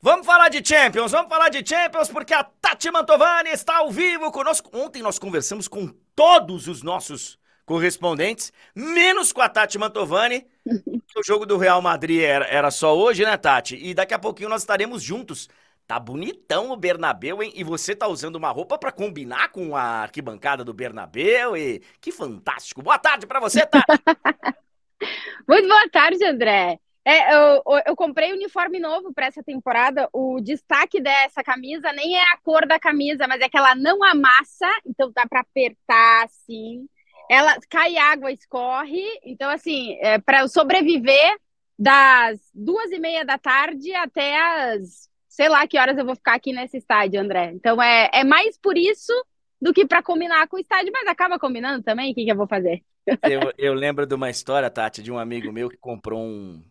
Vamos falar de Champions, vamos falar de Champions porque a Tati Mantovani está ao vivo conosco. Ontem nós conversamos com todos os nossos correspondentes, menos com a Tati Mantovani. *laughs* o jogo do Real Madrid era, era só hoje, né, Tati? E daqui a pouquinho nós estaremos juntos. Tá bonitão o Bernabeu, hein? E você tá usando uma roupa para combinar com a arquibancada do Bernabeu e que fantástico. Boa tarde para você, Tati. *laughs* Muito boa tarde, André. É, eu, eu comprei uniforme novo para essa temporada. O destaque dessa camisa nem é a cor da camisa, mas é que ela não amassa, então dá para apertar assim. Ela cai água, escorre. Então, assim, é, para sobreviver das duas e meia da tarde até as sei lá que horas eu vou ficar aqui nesse estádio, André. Então é, é mais por isso do que para combinar com o estádio, mas acaba combinando também. O que, que eu vou fazer? Eu, eu lembro de uma história, Tati, de um amigo meu que comprou um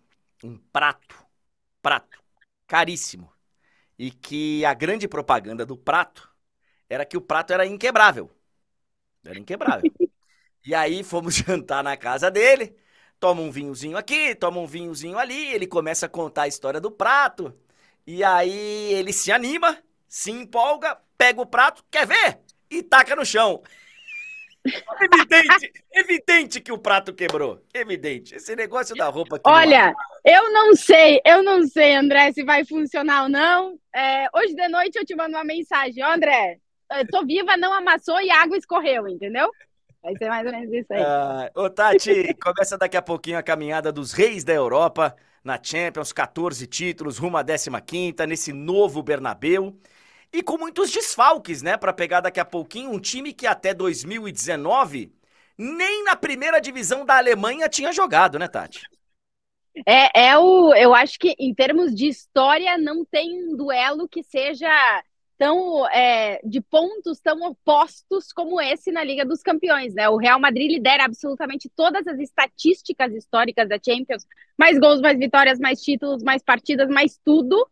um prato prato caríssimo e que a grande propaganda do prato era que o prato era inquebrável. Era inquebrável. e aí fomos *laughs* jantar na casa dele, toma um vinhozinho aqui, toma um vinhozinho ali, ele começa a contar a história do prato, e aí ele se anima, se empolga, pega o prato, quer ver? E taca no chão. *laughs* Evidente, evidente que o prato quebrou. Evidente. Esse negócio da roupa. Olha, eu não sei, eu não sei, André, se vai funcionar ou não. É, hoje de noite eu te mando uma mensagem, André, eu tô viva, não amassou e a água escorreu, entendeu? Vai ser mais ou menos isso aí. Ah, ô, Tati, começa daqui a pouquinho a caminhada dos reis da Europa na Champions, 14 títulos, rumo à 15 nesse novo Bernabeu. E com muitos desfalques, né? Para pegar daqui a pouquinho um time que até 2019 nem na primeira divisão da Alemanha tinha jogado, né, Tati? É, é o, eu acho que em termos de história não tem um duelo que seja tão é, de pontos tão opostos como esse na Liga dos Campeões, né? O Real Madrid lidera absolutamente todas as estatísticas históricas da Champions, mais gols, mais vitórias, mais títulos, mais partidas, mais tudo.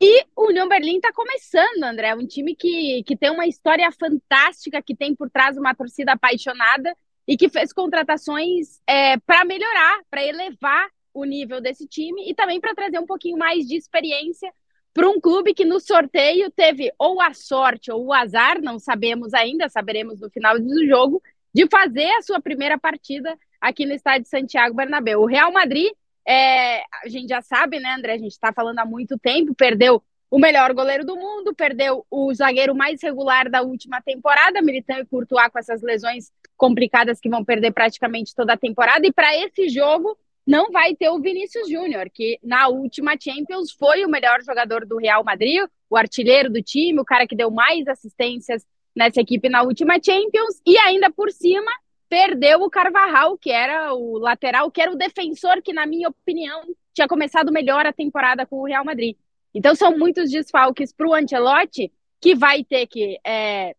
E o União Berlim está começando, André, um time que, que tem uma história fantástica, que tem por trás uma torcida apaixonada e que fez contratações é, para melhorar, para elevar o nível desse time e também para trazer um pouquinho mais de experiência para um clube que no sorteio teve ou a sorte ou o azar, não sabemos ainda, saberemos no final do jogo, de fazer a sua primeira partida aqui no estádio Santiago Bernabéu. O Real Madrid, é, a gente já sabe, né, André? A gente está falando há muito tempo, perdeu o melhor goleiro do mundo, perdeu o zagueiro mais regular da última temporada, Militão e Courtois com essas lesões complicadas que vão perder praticamente toda a temporada. E para esse jogo, não vai ter o Vinícius Júnior, que na última Champions foi o melhor jogador do Real Madrid, o artilheiro do time, o cara que deu mais assistências nessa equipe na última Champions, e ainda por cima perdeu o Carvajal, que era o lateral, que era o defensor que, na minha opinião, tinha começado melhor a temporada com o Real Madrid. Então são muitos desfalques para o Ancelotti, que vai ter que é,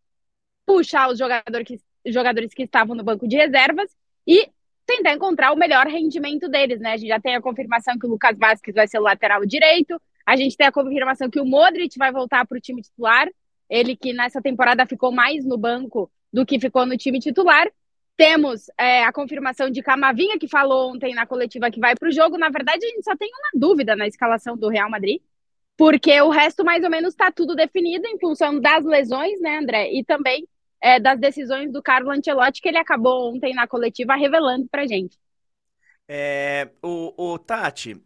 puxar os jogadores que, jogadores que estavam no banco de reservas e tentar encontrar o melhor rendimento deles, né? A gente já tem a confirmação que o Lucas Vasquez vai ser o lateral direito, a gente tem a confirmação que o Modric vai voltar para o time titular, ele que nessa temporada ficou mais no banco do que ficou no time titular. Temos é, a confirmação de Camavinha, que falou ontem na coletiva que vai para o jogo. Na verdade, a gente só tem uma dúvida na escalação do Real Madrid, porque o resto, mais ou menos, está tudo definido em função das lesões, né, André? E também é, das decisões do Carlo Ancelotti que ele acabou ontem na coletiva revelando para gente. É, o, o Tati,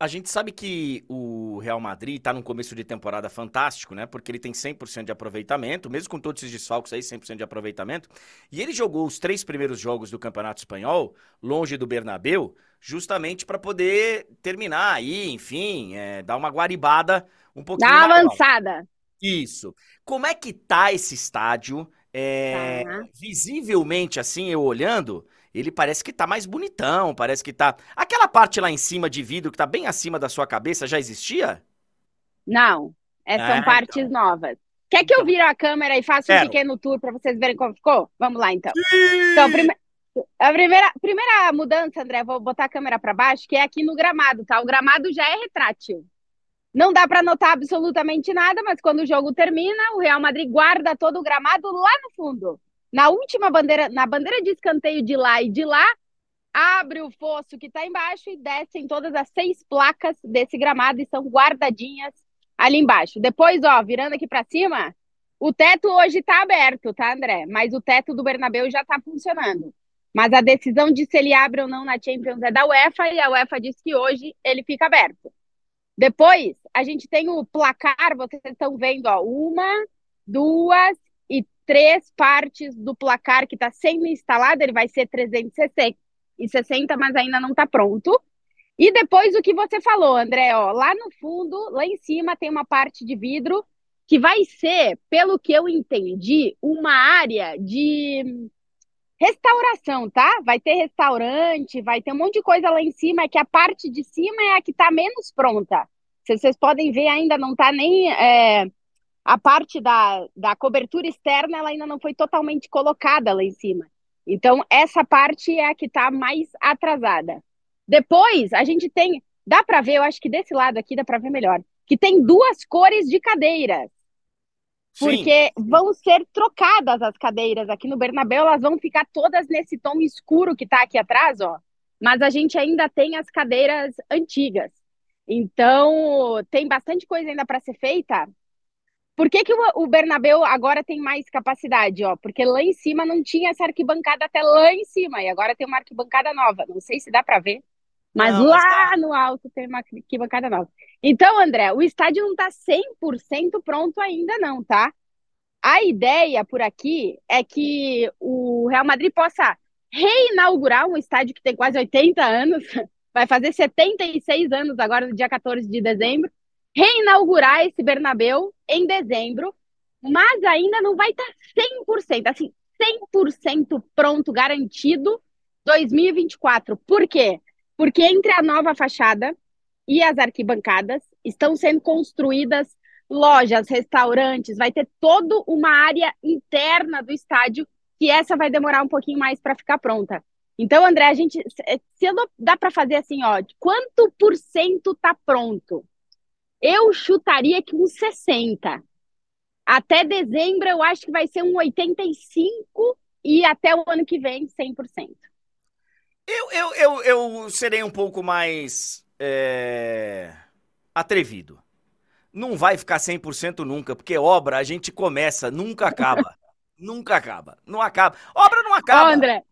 a gente sabe que o Real Madrid está num começo de temporada fantástico, né? Porque ele tem 100% de aproveitamento, mesmo com todos esses desfalques aí, 100% de aproveitamento. E ele jogou os três primeiros jogos do Campeonato Espanhol, longe do Bernabéu, justamente para poder terminar aí, enfim, é, dar uma guaribada um pouquinho. Dar uma avançada. Isso. Como é que tá esse estádio? É, tá. Visivelmente, assim, eu olhando, ele parece que tá mais bonitão, parece que tá. Aquela parte lá em cima de vidro que tá bem acima da sua cabeça já existia? Não, é, são partes então. novas. Quer que eu então. vire a câmera e faça um pequeno tour para vocês verem como ficou? Vamos lá, então. Então, prime... a primeira, primeira mudança, André, vou botar a câmera para baixo, que é aqui no gramado, tá? O gramado já é retrátil. Não dá para notar absolutamente nada, mas quando o jogo termina, o Real Madrid guarda todo o gramado lá no fundo. Na última bandeira, na bandeira de escanteio de lá e de lá, abre o fosso que está embaixo e descem todas as seis placas desse gramado e são guardadinhas ali embaixo. Depois, ó, virando aqui para cima, o teto hoje está aberto, tá, André? Mas o teto do Bernabéu já está funcionando. Mas a decisão de se ele abre ou não na Champions é da UEFA e a UEFA diz que hoje ele fica aberto. Depois, a gente tem o placar, vocês estão vendo, ó, uma, duas e três partes do placar que está sendo instalado, ele vai ser 360, mas ainda não está pronto. E depois o que você falou, André, ó, lá no fundo, lá em cima tem uma parte de vidro que vai ser, pelo que eu entendi, uma área de Restauração, tá? Vai ter restaurante, vai ter um monte de coisa lá em cima, é que a parte de cima é a que está menos pronta. Vocês podem ver, ainda não está nem. É, a parte da, da cobertura externa, ela ainda não foi totalmente colocada lá em cima. Então, essa parte é a que está mais atrasada. Depois, a gente tem dá para ver, eu acho que desse lado aqui dá para ver melhor, que tem duas cores de cadeiras. Porque Sim. vão ser trocadas as cadeiras aqui no Bernabéu, elas vão ficar todas nesse tom escuro que está aqui atrás, ó. Mas a gente ainda tem as cadeiras antigas. Então, tem bastante coisa ainda para ser feita. Por que, que o, Bernabéu agora tem mais capacidade? Ó? Porque lá em cima não tinha essa arquibancada até lá em cima, e agora tem uma arquibancada nova. Não sei se dá para ver, mas não, lá mas tá... no alto tem uma arquibancada nova. Então, André, o estádio não está 100% pronto ainda não, tá? A ideia por aqui é que o Real Madrid possa reinaugurar um estádio que tem quase 80 anos, *laughs* vai fazer 76 anos agora no dia 14 de dezembro, reinaugurar esse Bernabéu em dezembro, mas ainda não vai estar 100%, assim, 100% pronto, garantido 2024. Por quê? Porque entre a nova fachada e as arquibancadas estão sendo construídas lojas, restaurantes, vai ter toda uma área interna do estádio que essa vai demorar um pouquinho mais para ficar pronta. Então, André, a gente se dá para fazer assim, ó, quanto por cento está pronto? Eu chutaria que uns 60. Até dezembro eu acho que vai ser um 85 e até o ano que vem 100%. Eu, eu, eu, eu serei um pouco mais é, atrevido. Não vai ficar 100% nunca, porque obra a gente começa, nunca acaba. *laughs* nunca acaba. Não acaba. Obra não acaba. André,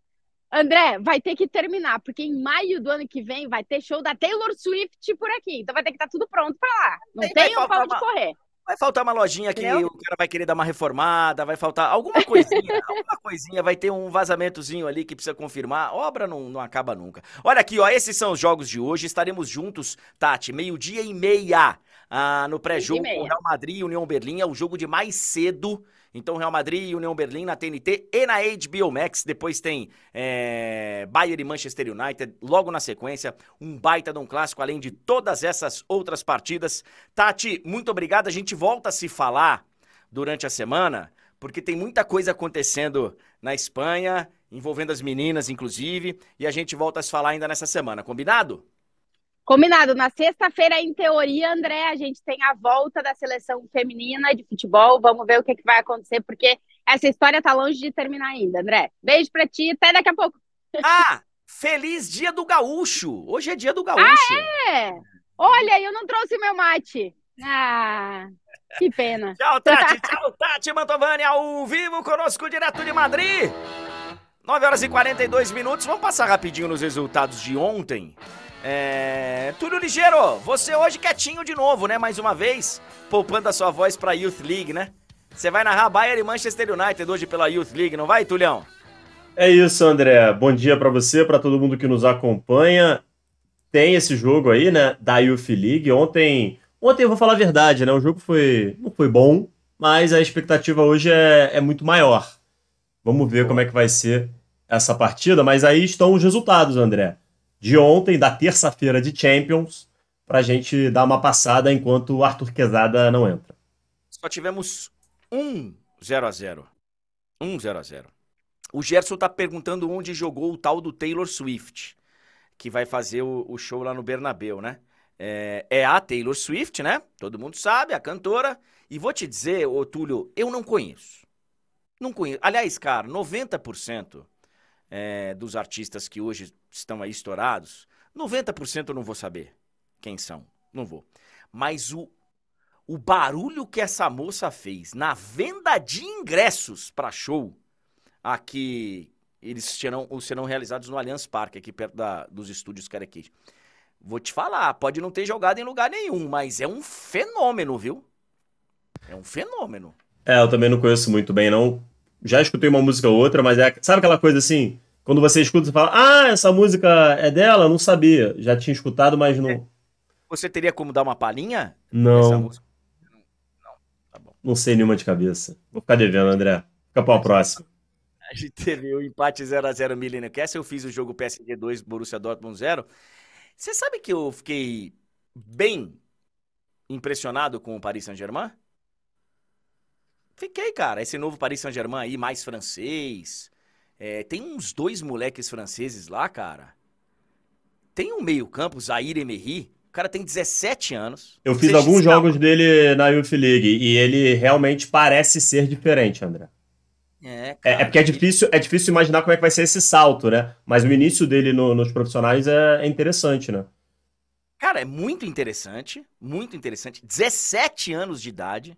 André, vai ter que terminar, porque em maio do ano que vem vai ter show da Taylor Swift por aqui. Então vai ter que estar tá tudo pronto para lá. Não tem, tem um pau de correr. Vai faltar uma lojinha que Entendeu? o cara vai querer dar uma reformada, vai faltar alguma coisinha, *laughs* alguma coisinha, vai ter um vazamentozinho ali que precisa confirmar. Obra não, não acaba nunca. Olha aqui, ó, esses são os jogos de hoje. Estaremos juntos, Tati, meio-dia e meia ah, no pré-jogo Real Madrid e União Berlim. É o jogo de mais cedo então, Real Madrid e União Berlim na TNT e na HBO Max. Depois tem é, Bayern e Manchester United. Logo na sequência, um baita de um clássico, além de todas essas outras partidas. Tati, muito obrigado. A gente volta a se falar durante a semana, porque tem muita coisa acontecendo na Espanha, envolvendo as meninas, inclusive. E a gente volta a se falar ainda nessa semana. Combinado? Combinado. Na sexta-feira, em teoria, André, a gente tem a volta da seleção feminina de futebol. Vamos ver o que, que vai acontecer, porque essa história tá longe de terminar ainda, André. Beijo pra ti, até daqui a pouco. Ah, feliz dia do gaúcho! Hoje é dia do gaúcho. Ah, é? Olha, eu não trouxe meu mate. Ah, que pena. *laughs* tchau, Tati. tchau, Tati Mantovani, ao vivo conosco, direto de Madrid. 9 horas e 42 minutos. Vamos passar rapidinho nos resultados de ontem. É... Túlio Ligeiro, você hoje quietinho de novo, né? Mais uma vez, poupando a sua voz pra Youth League, né? Você vai narrar Bayern e Manchester United hoje pela Youth League, não vai, Tulhão? É isso, André. Bom dia para você, para todo mundo que nos acompanha. Tem esse jogo aí, né, da Youth League. Ontem, ontem eu vou falar a verdade, né? O jogo foi não foi bom, mas a expectativa hoje é, é muito maior. Vamos ver como é que vai ser essa partida, mas aí estão os resultados, André de ontem, da terça-feira de Champions, para a gente dar uma passada enquanto o Arthur Quezada não entra. Só tivemos um 0 a 0 Um 0 a 0 O Gerson tá perguntando onde jogou o tal do Taylor Swift, que vai fazer o, o show lá no Bernabeu, né? É, é, a Taylor Swift, né? Todo mundo sabe, a cantora. E vou te dizer, ô Túlio, eu não conheço. Não conheço. Aliás, cara, 90% é, dos artistas que hoje estão aí estourados, 90% eu não vou saber quem são. Não vou. Mas o, o barulho que essa moça fez na venda de ingressos para show aqui eles serão, serão realizados no Allianz Parque, aqui perto da, dos estúdios Carequete. Vou te falar, pode não ter jogado em lugar nenhum, mas é um fenômeno, viu? É um fenômeno. É, eu também não conheço muito bem, não já escutei uma música ou outra, mas é. Sabe aquela coisa assim? Quando você escuta, você fala, ah, essa música é dela? Não sabia. Já tinha escutado, mas não. Você teria como dar uma palhinha? Não. Não, tá. Não sei nenhuma de cabeça. Vou ficar devendo, André. Fica para o próximo. A gente teve o empate 0x0 Millennium Cast. Eu fiz o jogo PSG 2, Borussia Dortmund 0. Você sabe que eu fiquei bem impressionado com o Paris Saint-Germain? Fiquei, cara. Esse novo Paris Saint-Germain aí, mais francês. É, tem uns dois moleques franceses lá, cara. Tem um meio-campo, Zaire Emery. cara tem 17 anos. Eu fiz alguns jogos dele na Youth League e ele realmente parece ser diferente, André. É, cara, é, é, porque é difícil, é difícil imaginar como é que vai ser esse salto, né? Mas o início dele no, nos profissionais é, é, interessante, né? Cara, é muito interessante, muito interessante. 17 anos de idade,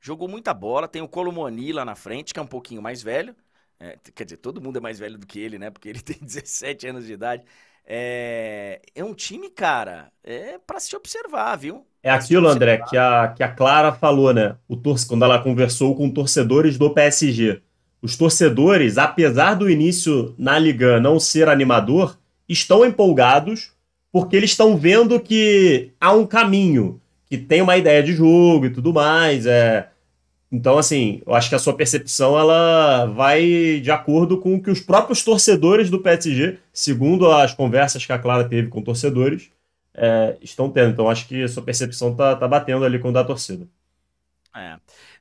jogou muita bola, tem o Colomoni lá na frente, que é um pouquinho mais velho. É, quer dizer, todo mundo é mais velho do que ele, né? Porque ele *laughs* tem 17 anos de idade. É, é um time, cara, é para se observar, viu? É aquilo, André, que a, que a Clara falou, né? O tor quando ela conversou com torcedores do PSG. Os torcedores, apesar do início na Liga não ser animador, estão empolgados porque eles estão vendo que há um caminho, que tem uma ideia de jogo e tudo mais. É, então, assim, eu acho que a sua percepção ela vai de acordo com o que os próprios torcedores do PSG, segundo as conversas que a Clara teve com torcedores, é, estão tendo. Então, acho que a sua percepção tá, tá batendo ali com a da torcida. É.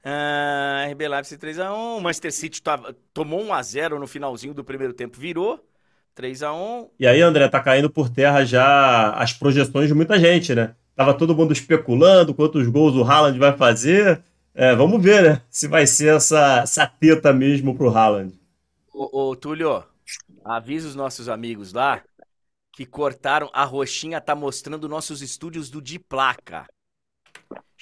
Uh, RB Leipzig 3x1. Manchester City tava, tomou 1x0 no finalzinho do primeiro tempo, virou 3x1. E aí, André, tá caindo por terra já as projeções de muita gente, né? Tava todo mundo especulando quantos gols o Haaland vai fazer. É, vamos ver, né? Se vai ser essa, essa teta mesmo pro Haaland. Ô, ô, Túlio, avisa os nossos amigos lá que cortaram. A roxinha tá mostrando nossos estúdios do de placa.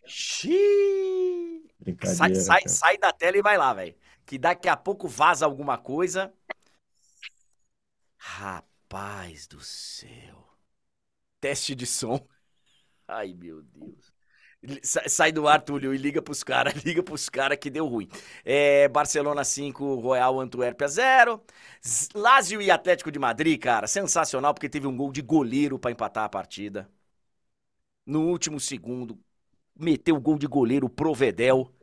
Xiii. Sai, sai, sai da tela e vai lá, velho. Que daqui a pouco vaza alguma coisa. Rapaz do céu. Teste de som. Ai, meu Deus. Sai do ar, Túlio, e liga pros caras, *laughs* liga pros caras que deu ruim. É, Barcelona 5, Royal Antuérpia 0. Lazio e Atlético de Madrid, cara, sensacional, porque teve um gol de goleiro para empatar a partida. No último segundo, meteu o gol de goleiro, Provedel.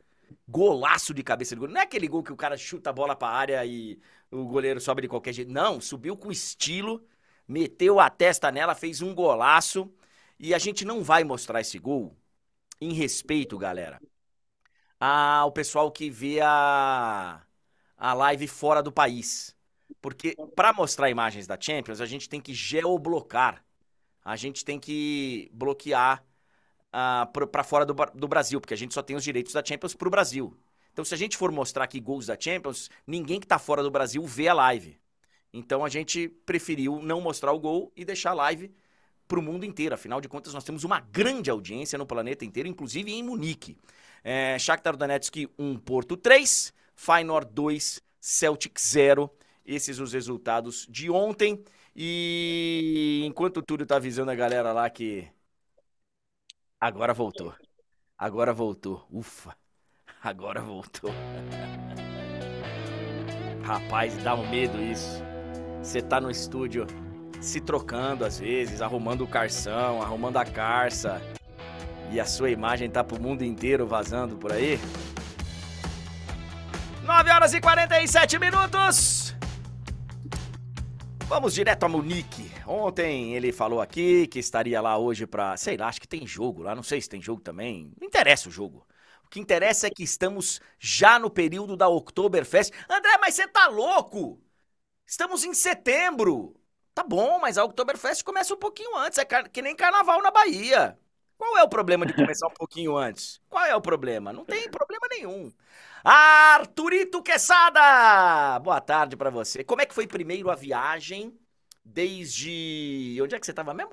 Golaço de cabeça de goleiro. Não é aquele gol que o cara chuta a bola pra área e o goleiro sobe de qualquer jeito. Não, subiu com estilo, meteu a testa nela, fez um golaço. E a gente não vai mostrar esse gol em respeito, galera, ao pessoal que vê a, a live fora do país. Porque para mostrar imagens da Champions, a gente tem que geoblocar. A gente tem que bloquear uh, para fora do, do Brasil, porque a gente só tem os direitos da Champions para o Brasil. Então, se a gente for mostrar aqui gols da Champions, ninguém que está fora do Brasil vê a live. Então, a gente preferiu não mostrar o gol e deixar a live para o mundo inteiro. Afinal de contas, nós temos uma grande audiência no planeta inteiro, inclusive em Munique. É, Shakhtar Donetsk 1, Porto 3, Feyenoord 2, Celtic 0. Esses os resultados de ontem. E enquanto o Túlio tá avisando a galera lá que agora voltou. Agora voltou. Ufa. Agora voltou. *laughs* Rapaz, dá um medo isso. Você tá no estúdio se trocando às vezes, arrumando o carção, arrumando a carça. E a sua imagem tá pro mundo inteiro vazando por aí? 9 horas e 47 minutos. Vamos direto a Munique. Ontem ele falou aqui que estaria lá hoje pra. Sei lá, acho que tem jogo lá. Não sei se tem jogo também. Não interessa o jogo. O que interessa é que estamos já no período da Oktoberfest. André, mas você tá louco? Estamos em setembro. Tá bom, mas a Oktoberfest começa um pouquinho antes, é que nem carnaval na Bahia. Qual é o problema de começar um *laughs* pouquinho antes? Qual é o problema? Não tem problema nenhum. Arturito Quesada! Boa tarde para você. Como é que foi primeiro a viagem desde. Onde é que você estava mesmo?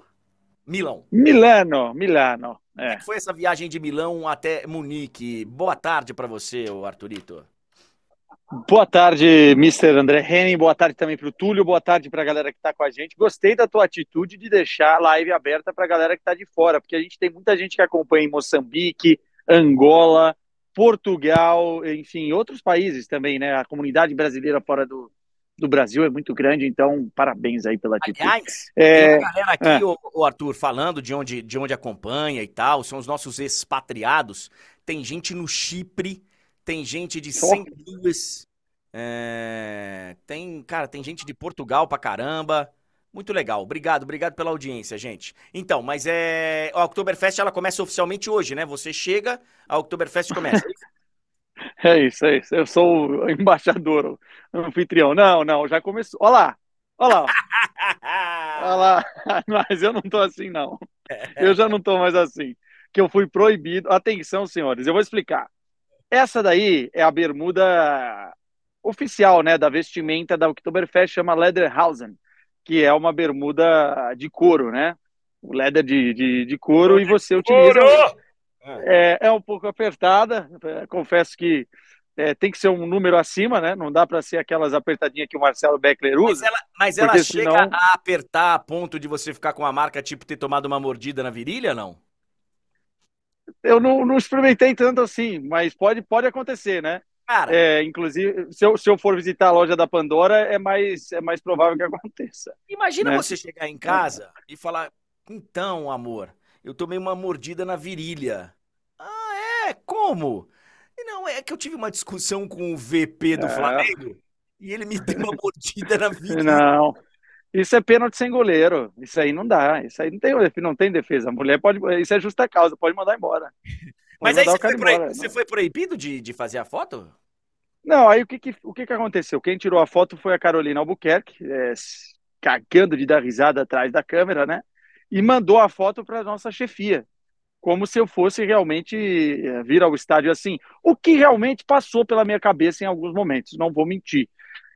Milão. Milano, Milano. É. Como é que foi essa viagem de Milão até Munique? Boa tarde para você, Arturito. Boa tarde, Mr. André Henning. Boa tarde também para o Túlio. Boa tarde para a galera que está com a gente. Gostei da tua atitude de deixar a live aberta para a galera que está de fora, porque a gente tem muita gente que acompanha em Moçambique, Angola, Portugal, enfim, outros países também, né? A comunidade brasileira fora do, do Brasil é muito grande, então parabéns aí pela atitude. Aliás, é... tem uma galera aqui, é. o, Arthur, falando de onde, de onde acompanha e tal, são os nossos expatriados. Tem gente no Chipre tem gente de St. Louis, é... tem, cara, tem gente de Portugal pra caramba. Muito legal. Obrigado, obrigado pela audiência, gente. Então, mas é. A Oktoberfest ela começa oficialmente hoje, né? Você chega, a Oktoberfest começa. *laughs* É isso, é isso. Eu sou o embaixador, o anfitrião. Não, não, já começou. Olha lá, olha lá. *laughs* olha lá. *laughs* Mas eu não tô assim, não. Eu já não estou mais assim. Que eu fui proibido. Atenção, senhores, eu vou explicar. Essa daí é a bermuda oficial, né, da vestimenta da Oktoberfest, chama Lederhausen, que é uma bermuda de couro, né? O leather de, de, de couro e você utiliza. É, é um pouco apertada, é, confesso que é, tem que ser um número acima, né? Não dá para ser aquelas apertadinhas que o Marcelo Beckler usa. Mas ela, mas ela chega senão... a apertar a ponto de você ficar com a marca, tipo, ter tomado uma mordida na virilha, não? Eu não, não experimentei tanto assim, mas pode, pode acontecer, né? Cara, é, inclusive, se eu, se eu for visitar a loja da Pandora, é mais, é mais provável que *laughs* aconteça. Imagina né? você chegar em casa e falar: então, amor, eu tomei uma mordida na virilha. Ah, é? Como? Não, é que eu tive uma discussão com o VP do é. Flamengo e ele me deu uma mordida na *laughs* vida. Não. Isso é pênalti sem goleiro. Isso aí não dá. Isso aí não tem, não tem defesa. A mulher pode. Isso é justa causa, pode mandar embora. *laughs* Pode Mas aí você foi, embora, você foi, proibido de, de fazer a foto? Não, aí o que, que, o que, que aconteceu? Quem tirou a foto foi a Carolina Albuquerque, é, cagando de dar risada atrás da câmera, né? E mandou a foto para nossa chefia como se eu fosse realmente eh, vir ao estádio assim. O que realmente passou pela minha cabeça em alguns momentos, não vou mentir.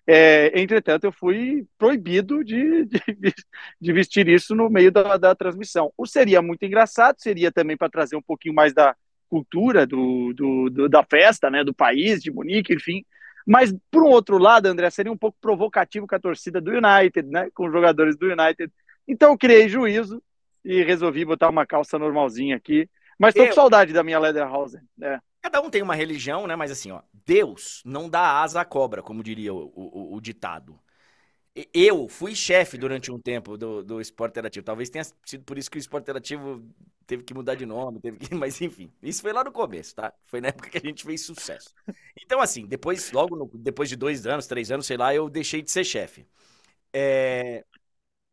É, entretanto, eu fui proibido de, de, de, vestir isso no meio da, da transmissão. O seria muito engraçado, seria também para trazer um pouquinho mais da cultura do, do, do, da festa, né, do país, de Munique, enfim. Mas, por um outro lado, André, seria um pouco provocativo com a torcida do United, né, com os jogadores do United. Então, eu criei juízo e resolvi botar uma calça normalzinha aqui. Mas eu... com saudade da minha Lederhausen. né? Cada um tem uma religião, né? Mas assim, ó, Deus não dá asa à cobra, como diria o, o, o ditado. Eu fui chefe durante um tempo do, do esporte interativo. Talvez tenha sido por isso que o esporte interativo teve que mudar de nome, teve que... *laughs* mas enfim, isso foi lá no começo, tá? Foi na época que a gente fez sucesso. Então, assim, depois, logo no... depois de dois anos, três anos, sei lá, eu deixei de ser chefe. É...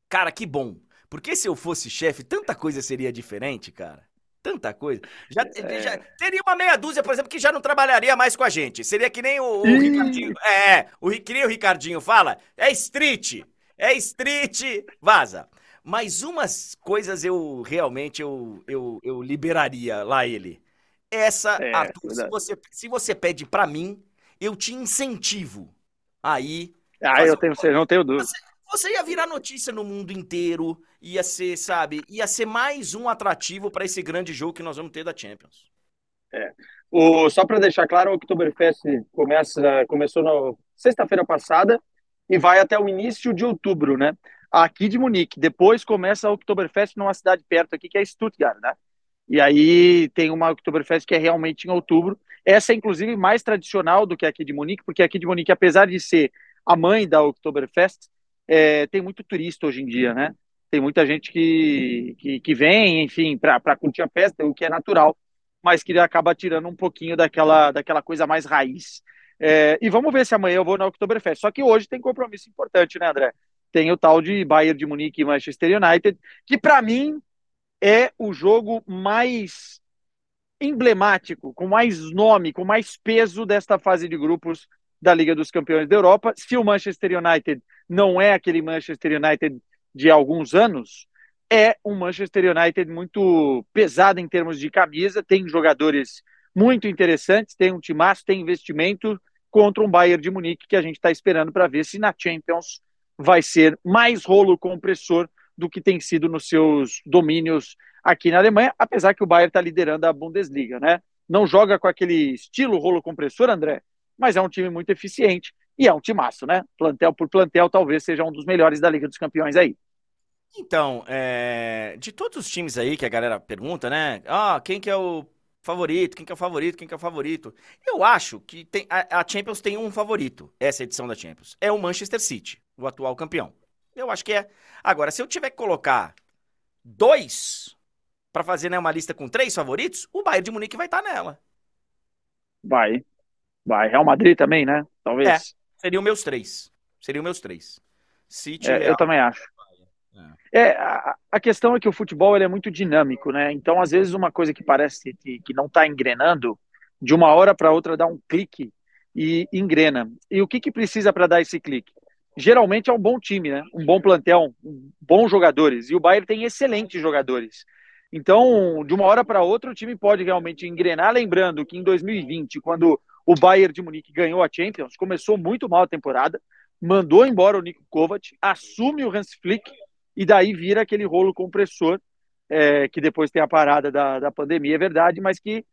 Cara, que bom. Porque se eu fosse chefe, tanta coisa seria diferente, cara. Tanta coisa. Já, é. já, teria uma meia dúzia, por exemplo, que já não trabalharia mais com a gente. Seria que nem o, o Ricardinho. É, o, que nem o Ricardinho fala. É street. É street. Vaza. Mas umas coisas eu realmente eu, eu, eu liberaria lá ele. Essa, é, Arthur, se você, se você pede para mim, eu te incentivo. Aí. Ah, eu tenho, não tenho dúvida. Você, você ia virar notícia no mundo inteiro, ia ser, sabe, ia ser mais um atrativo para esse grande jogo que nós vamos ter da Champions. É. O, só para deixar claro, o Oktoberfest começa, começou na sexta-feira passada e vai até o início de outubro, né? Aqui de Munique. Depois começa a Oktoberfest numa cidade perto aqui, que é Stuttgart, né? E aí tem uma Oktoberfest que é realmente em outubro. Essa é, inclusive, mais tradicional do que aqui de Munique, porque aqui de Munique, apesar de ser a mãe da Oktoberfest, é, tem muito turista hoje em dia, né? Tem muita gente que, que, que vem, enfim, para curtir a festa, o que é natural, mas que acaba tirando um pouquinho daquela, daquela coisa mais raiz. É, e vamos ver se amanhã eu vou na Oktoberfest. Só que hoje tem compromisso importante, né, André? Tem o tal de Bayern de Munique e Manchester United, que para mim é o jogo mais emblemático, com mais nome, com mais peso desta fase de grupos da Liga dos Campeões da Europa. Se o Manchester United não é aquele Manchester United de alguns anos, é um Manchester United muito pesado em termos de camisa, tem jogadores muito interessantes, tem um timaço, tem investimento contra um Bayern de Munique que a gente está esperando para ver se na Champions vai ser mais rolo compressor do que tem sido nos seus domínios aqui na Alemanha, apesar que o Bayern está liderando a Bundesliga, né? Não joga com aquele estilo rolo compressor, André, mas é um time muito eficiente e é um timaço, né? Plantel por plantel, talvez seja um dos melhores da Liga dos Campeões aí. Então, é... de todos os times aí que a galera pergunta, né? Ah, quem que é o favorito? Quem que é o favorito? Quem que é o favorito? Eu acho que tem... a Champions tem um favorito, essa edição da Champions. É o Manchester City, o atual campeão. Eu acho que é. Agora, se eu tiver que colocar dois para fazer né, uma lista com três favoritos, o Bayern de Munique vai estar tá nela. Vai. Vai. Real Madrid também, né? Talvez. É, seriam meus três. Seriam meus três. City, é, Real, eu também acho. É, é a, a, questão é que o futebol ele é muito dinâmico, né? Então, às vezes, uma coisa que parece que, que não está engrenando, de uma hora para outra dá um clique e engrena. E o que, que precisa para dar esse clique? Geralmente é um bom time, né? Um bom plantel, bons jogadores. E o Bayern tem excelentes jogadores. Então, de uma hora para outra, o time pode realmente engrenar. Lembrando que em 2020, quando o Bayern de Munique ganhou a Champions, começou muito mal a temporada, mandou embora o Nico Kovac, assume o Hans Flick e daí vira aquele rolo compressor, é, que depois tem a parada da, da pandemia, é verdade, mas que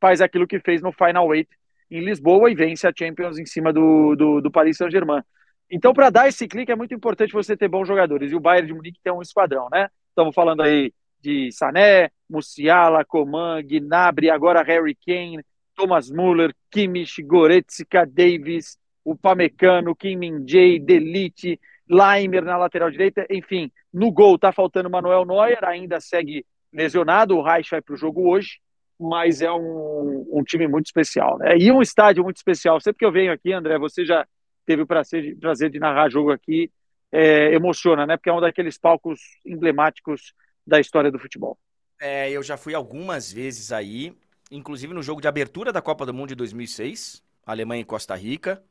faz aquilo que fez no Final Eight em Lisboa e vence a Champions em cima do, do, do Paris Saint-Germain. Então, para dar esse clique, é muito importante você ter bons jogadores. E o Bayern de Munique tem um esquadrão, né? Estamos falando aí de Sané, Musiala, Coman, Gnabry, agora Harry Kane, Thomas Müller, Kimmich, Goretzka, Davis, o Pamecano, Kim Min-jae, Delite, Leimer na lateral direita, enfim, no gol tá faltando Manuel Neuer, ainda segue lesionado, o Reich vai para o jogo hoje, mas é um, um, time muito especial, né? E um estádio muito especial. Sempre que eu venho aqui, André, você já teve o prazer, prazer de narrar jogo aqui, é, emociona, né? Porque é um daqueles palcos emblemáticos da história do futebol. É, eu já fui algumas vezes aí, inclusive no jogo de abertura da Copa do Mundo de 2006, Alemanha e Costa Rica.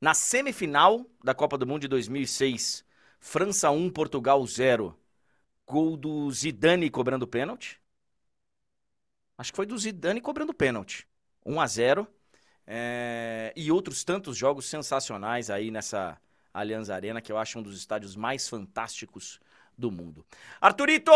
Na semifinal da Copa do Mundo de 2006, França 1, Portugal 0. Gol do Zidane cobrando pênalti. Acho que foi do Zidane cobrando pênalti. 1 a 0 é... E outros tantos jogos sensacionais aí nessa Allianz Arena, que eu acho um dos estádios mais fantásticos do mundo. Arthurito,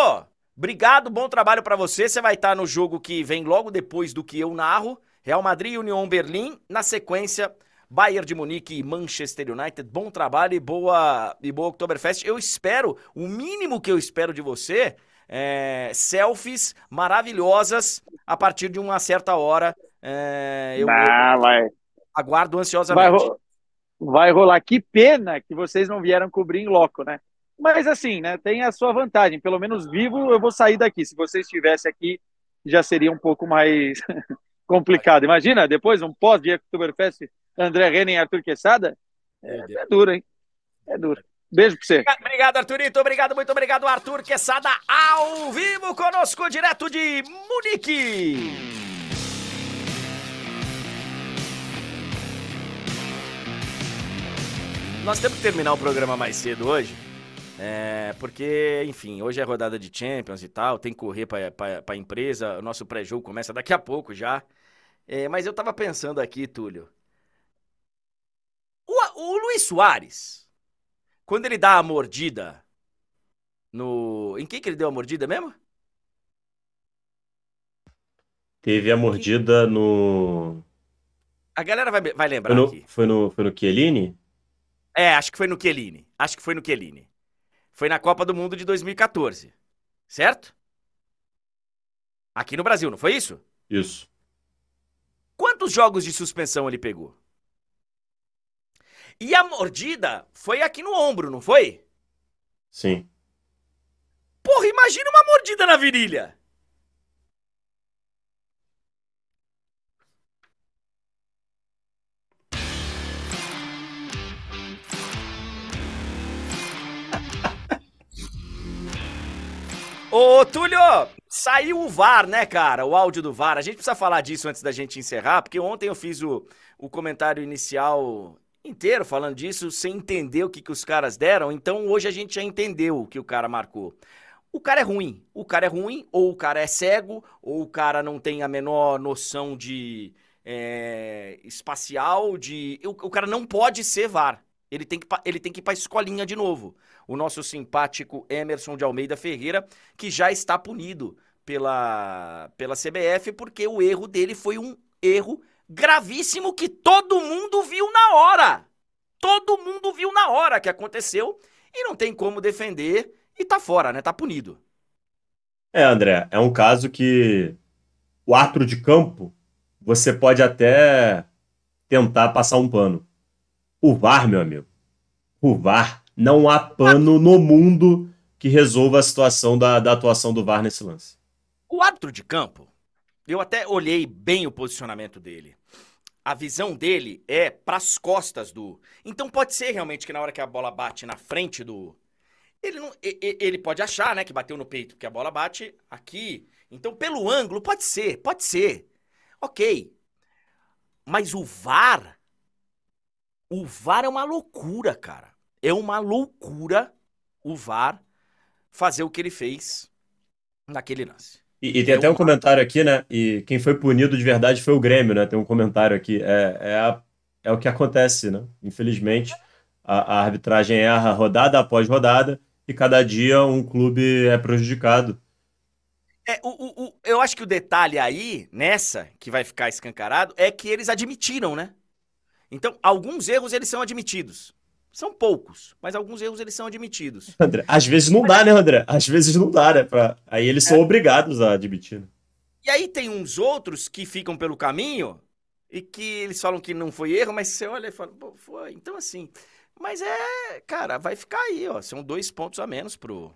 obrigado, bom trabalho para você. Você vai estar no jogo que vem logo depois do que eu narro. Real Madrid e União Berlim. Na sequência, Bayern de Munique e Manchester United. Bom trabalho e boa, e boa Oktoberfest. Eu espero, o mínimo que eu espero de você é selfies maravilhosas a partir de uma certa hora. É, eu, ah, vai. aguardo ansiosamente. Vai, ro vai rolar. Que pena que vocês não vieram cobrir em loco, né? Mas assim, né, tem a sua vantagem. Pelo menos vivo eu vou sair daqui. Se você estivesse aqui, já seria um pouco mais *laughs* complicado. Imagina, depois um pós-dia Oktoberfest, André Renan e Arthur Quesada. É, é duro, hein? É duro. Beijo pra você. Obrigado, Arthurito. Obrigado, muito obrigado, Arthur Quesada, ao vivo conosco, direto de Munique. Nós temos que terminar o programa mais cedo hoje. É, porque, enfim, hoje é rodada de Champions e tal, tem que correr para a empresa, o nosso pré-jogo começa daqui a pouco já. É, mas eu tava pensando aqui, Túlio. O, o Luiz Soares, quando ele dá a mordida no. Em quem que ele deu a mordida mesmo? Teve a mordida no. A galera vai, vai lembrar foi no, aqui. Foi no, foi no Chiellini? É, acho que foi no Chiellini. Acho que foi no Chiellini. Foi na Copa do Mundo de 2014. Certo? Aqui no Brasil, não foi isso? Isso. Quantos jogos de suspensão ele pegou? E a mordida foi aqui no ombro, não foi? Sim. Porra, imagina uma mordida na virilha. Ô, Túlio, saiu o VAR, né, cara? O áudio do VAR. A gente precisa falar disso antes da gente encerrar, porque ontem eu fiz o, o comentário inicial inteiro falando disso, sem entender o que, que os caras deram. Então hoje a gente já entendeu o que o cara marcou. O cara é ruim. O cara é ruim, ou o cara é cego, ou o cara não tem a menor noção de é, espacial, de. O, o cara não pode ser VAR. Ele tem que, ele tem que ir pra escolinha de novo o nosso simpático Emerson de Almeida Ferreira, que já está punido pela, pela CBF, porque o erro dele foi um erro gravíssimo que todo mundo viu na hora. Todo mundo viu na hora que aconteceu e não tem como defender e tá fora, né? Tá punido. É, André, é um caso que o árbitro de campo você pode até tentar passar um pano. O VAR, meu amigo, o VAR não há pano no mundo que resolva a situação da, da atuação do VAR nesse lance. O árbitro de campo, eu até olhei bem o posicionamento dele. A visão dele é para as costas do. Então pode ser realmente que na hora que a bola bate na frente do. Ele, não, ele pode achar, né, que bateu no peito, porque a bola bate aqui. Então, pelo ângulo, pode ser, pode ser. Ok. Mas o VAR. O VAR é uma loucura, cara. É uma loucura o VAR fazer o que ele fez naquele lance. E, e tem até um comentário aqui, né? E quem foi punido de verdade foi o Grêmio, né? Tem um comentário aqui. É, é, a, é o que acontece, né? Infelizmente, a, a arbitragem erra rodada após rodada e cada dia um clube é prejudicado. É, o, o, o, eu acho que o detalhe aí, nessa, que vai ficar escancarado, é que eles admitiram, né? Então, alguns erros eles são admitidos. São poucos, mas alguns erros eles são admitidos. *laughs* André, às vezes não dá, né, André? Às vezes não dá, né? Pra... Aí eles são é. obrigados a admitir. Né? E aí tem uns outros que ficam pelo caminho e que eles falam que não foi erro, mas você olha e fala, pô, foi. Então, assim. Mas é, cara, vai ficar aí, ó. São dois pontos a menos pro,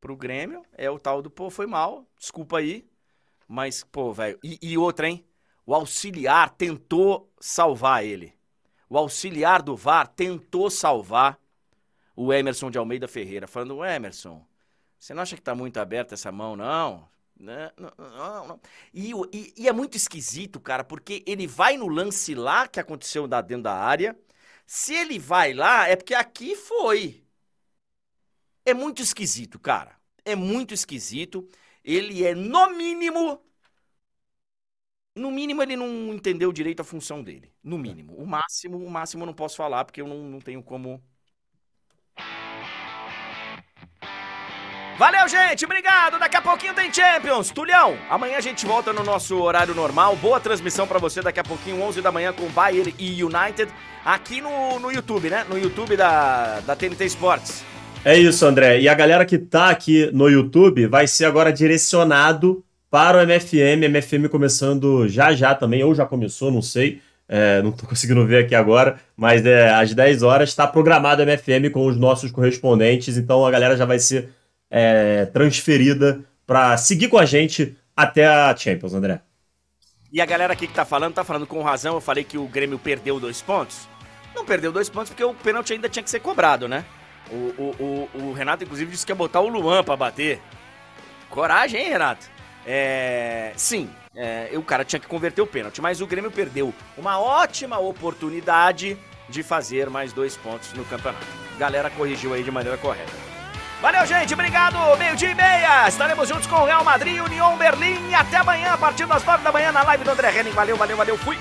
pro Grêmio. É o tal do, pô, foi mal, desculpa aí. Mas, pô, velho. E, e outra, hein? O auxiliar tentou salvar ele o auxiliar do VAR tentou salvar o Emerson de Almeida Ferreira, falando: Emerson, você não acha que está muito aberta essa mão, não? Não, não, não. E, e, e, é muito esquisito, cara, porque ele vai no lance lá que aconteceu dentro da área. Se ele vai lá, é porque aqui foi. É muito esquisito, cara. É muito esquisito. Ele é, no mínimo, no mínimo, ele não entendeu direito a função dele. No mínimo. O máximo, o máximo eu não posso falar, porque eu não, não tenho como. Valeu, gente. Obrigado. Daqui a pouquinho tem Champions. Tulhão, amanhã a gente volta no nosso horário normal. Boa transmissão para você daqui a pouquinho, 11 da manhã, com Bayern e United. Aqui no, no YouTube, né? No YouTube da, da TNT Sports. É isso, André. E a galera que tá aqui no YouTube vai ser agora direcionado para o MFM, MFM começando já já também, ou já começou, não sei, é, não estou *laughs* conseguindo ver aqui agora, mas é, às 10 horas está programado MFM com os nossos correspondentes, então a galera já vai ser é, transferida para seguir com a gente até a Champions, André. E a galera aqui que tá falando, tá falando com razão, eu falei que o Grêmio perdeu dois pontos. Não perdeu dois pontos porque o pênalti ainda tinha que ser cobrado, né? O, o, o, o Renato, inclusive, disse que ia botar o Luan para bater. Coragem, hein, Renato? É, sim, é, o cara tinha que converter o pênalti, mas o Grêmio perdeu uma ótima oportunidade de fazer mais dois pontos no campeonato. Galera corrigiu aí de maneira correta. Valeu, gente, obrigado. Meio-dia e meia. Estaremos juntos com o Real Madrid, União Berlim. E até amanhã, a partir das nove da manhã, na live do André Henning. Valeu, valeu, valeu. Fui.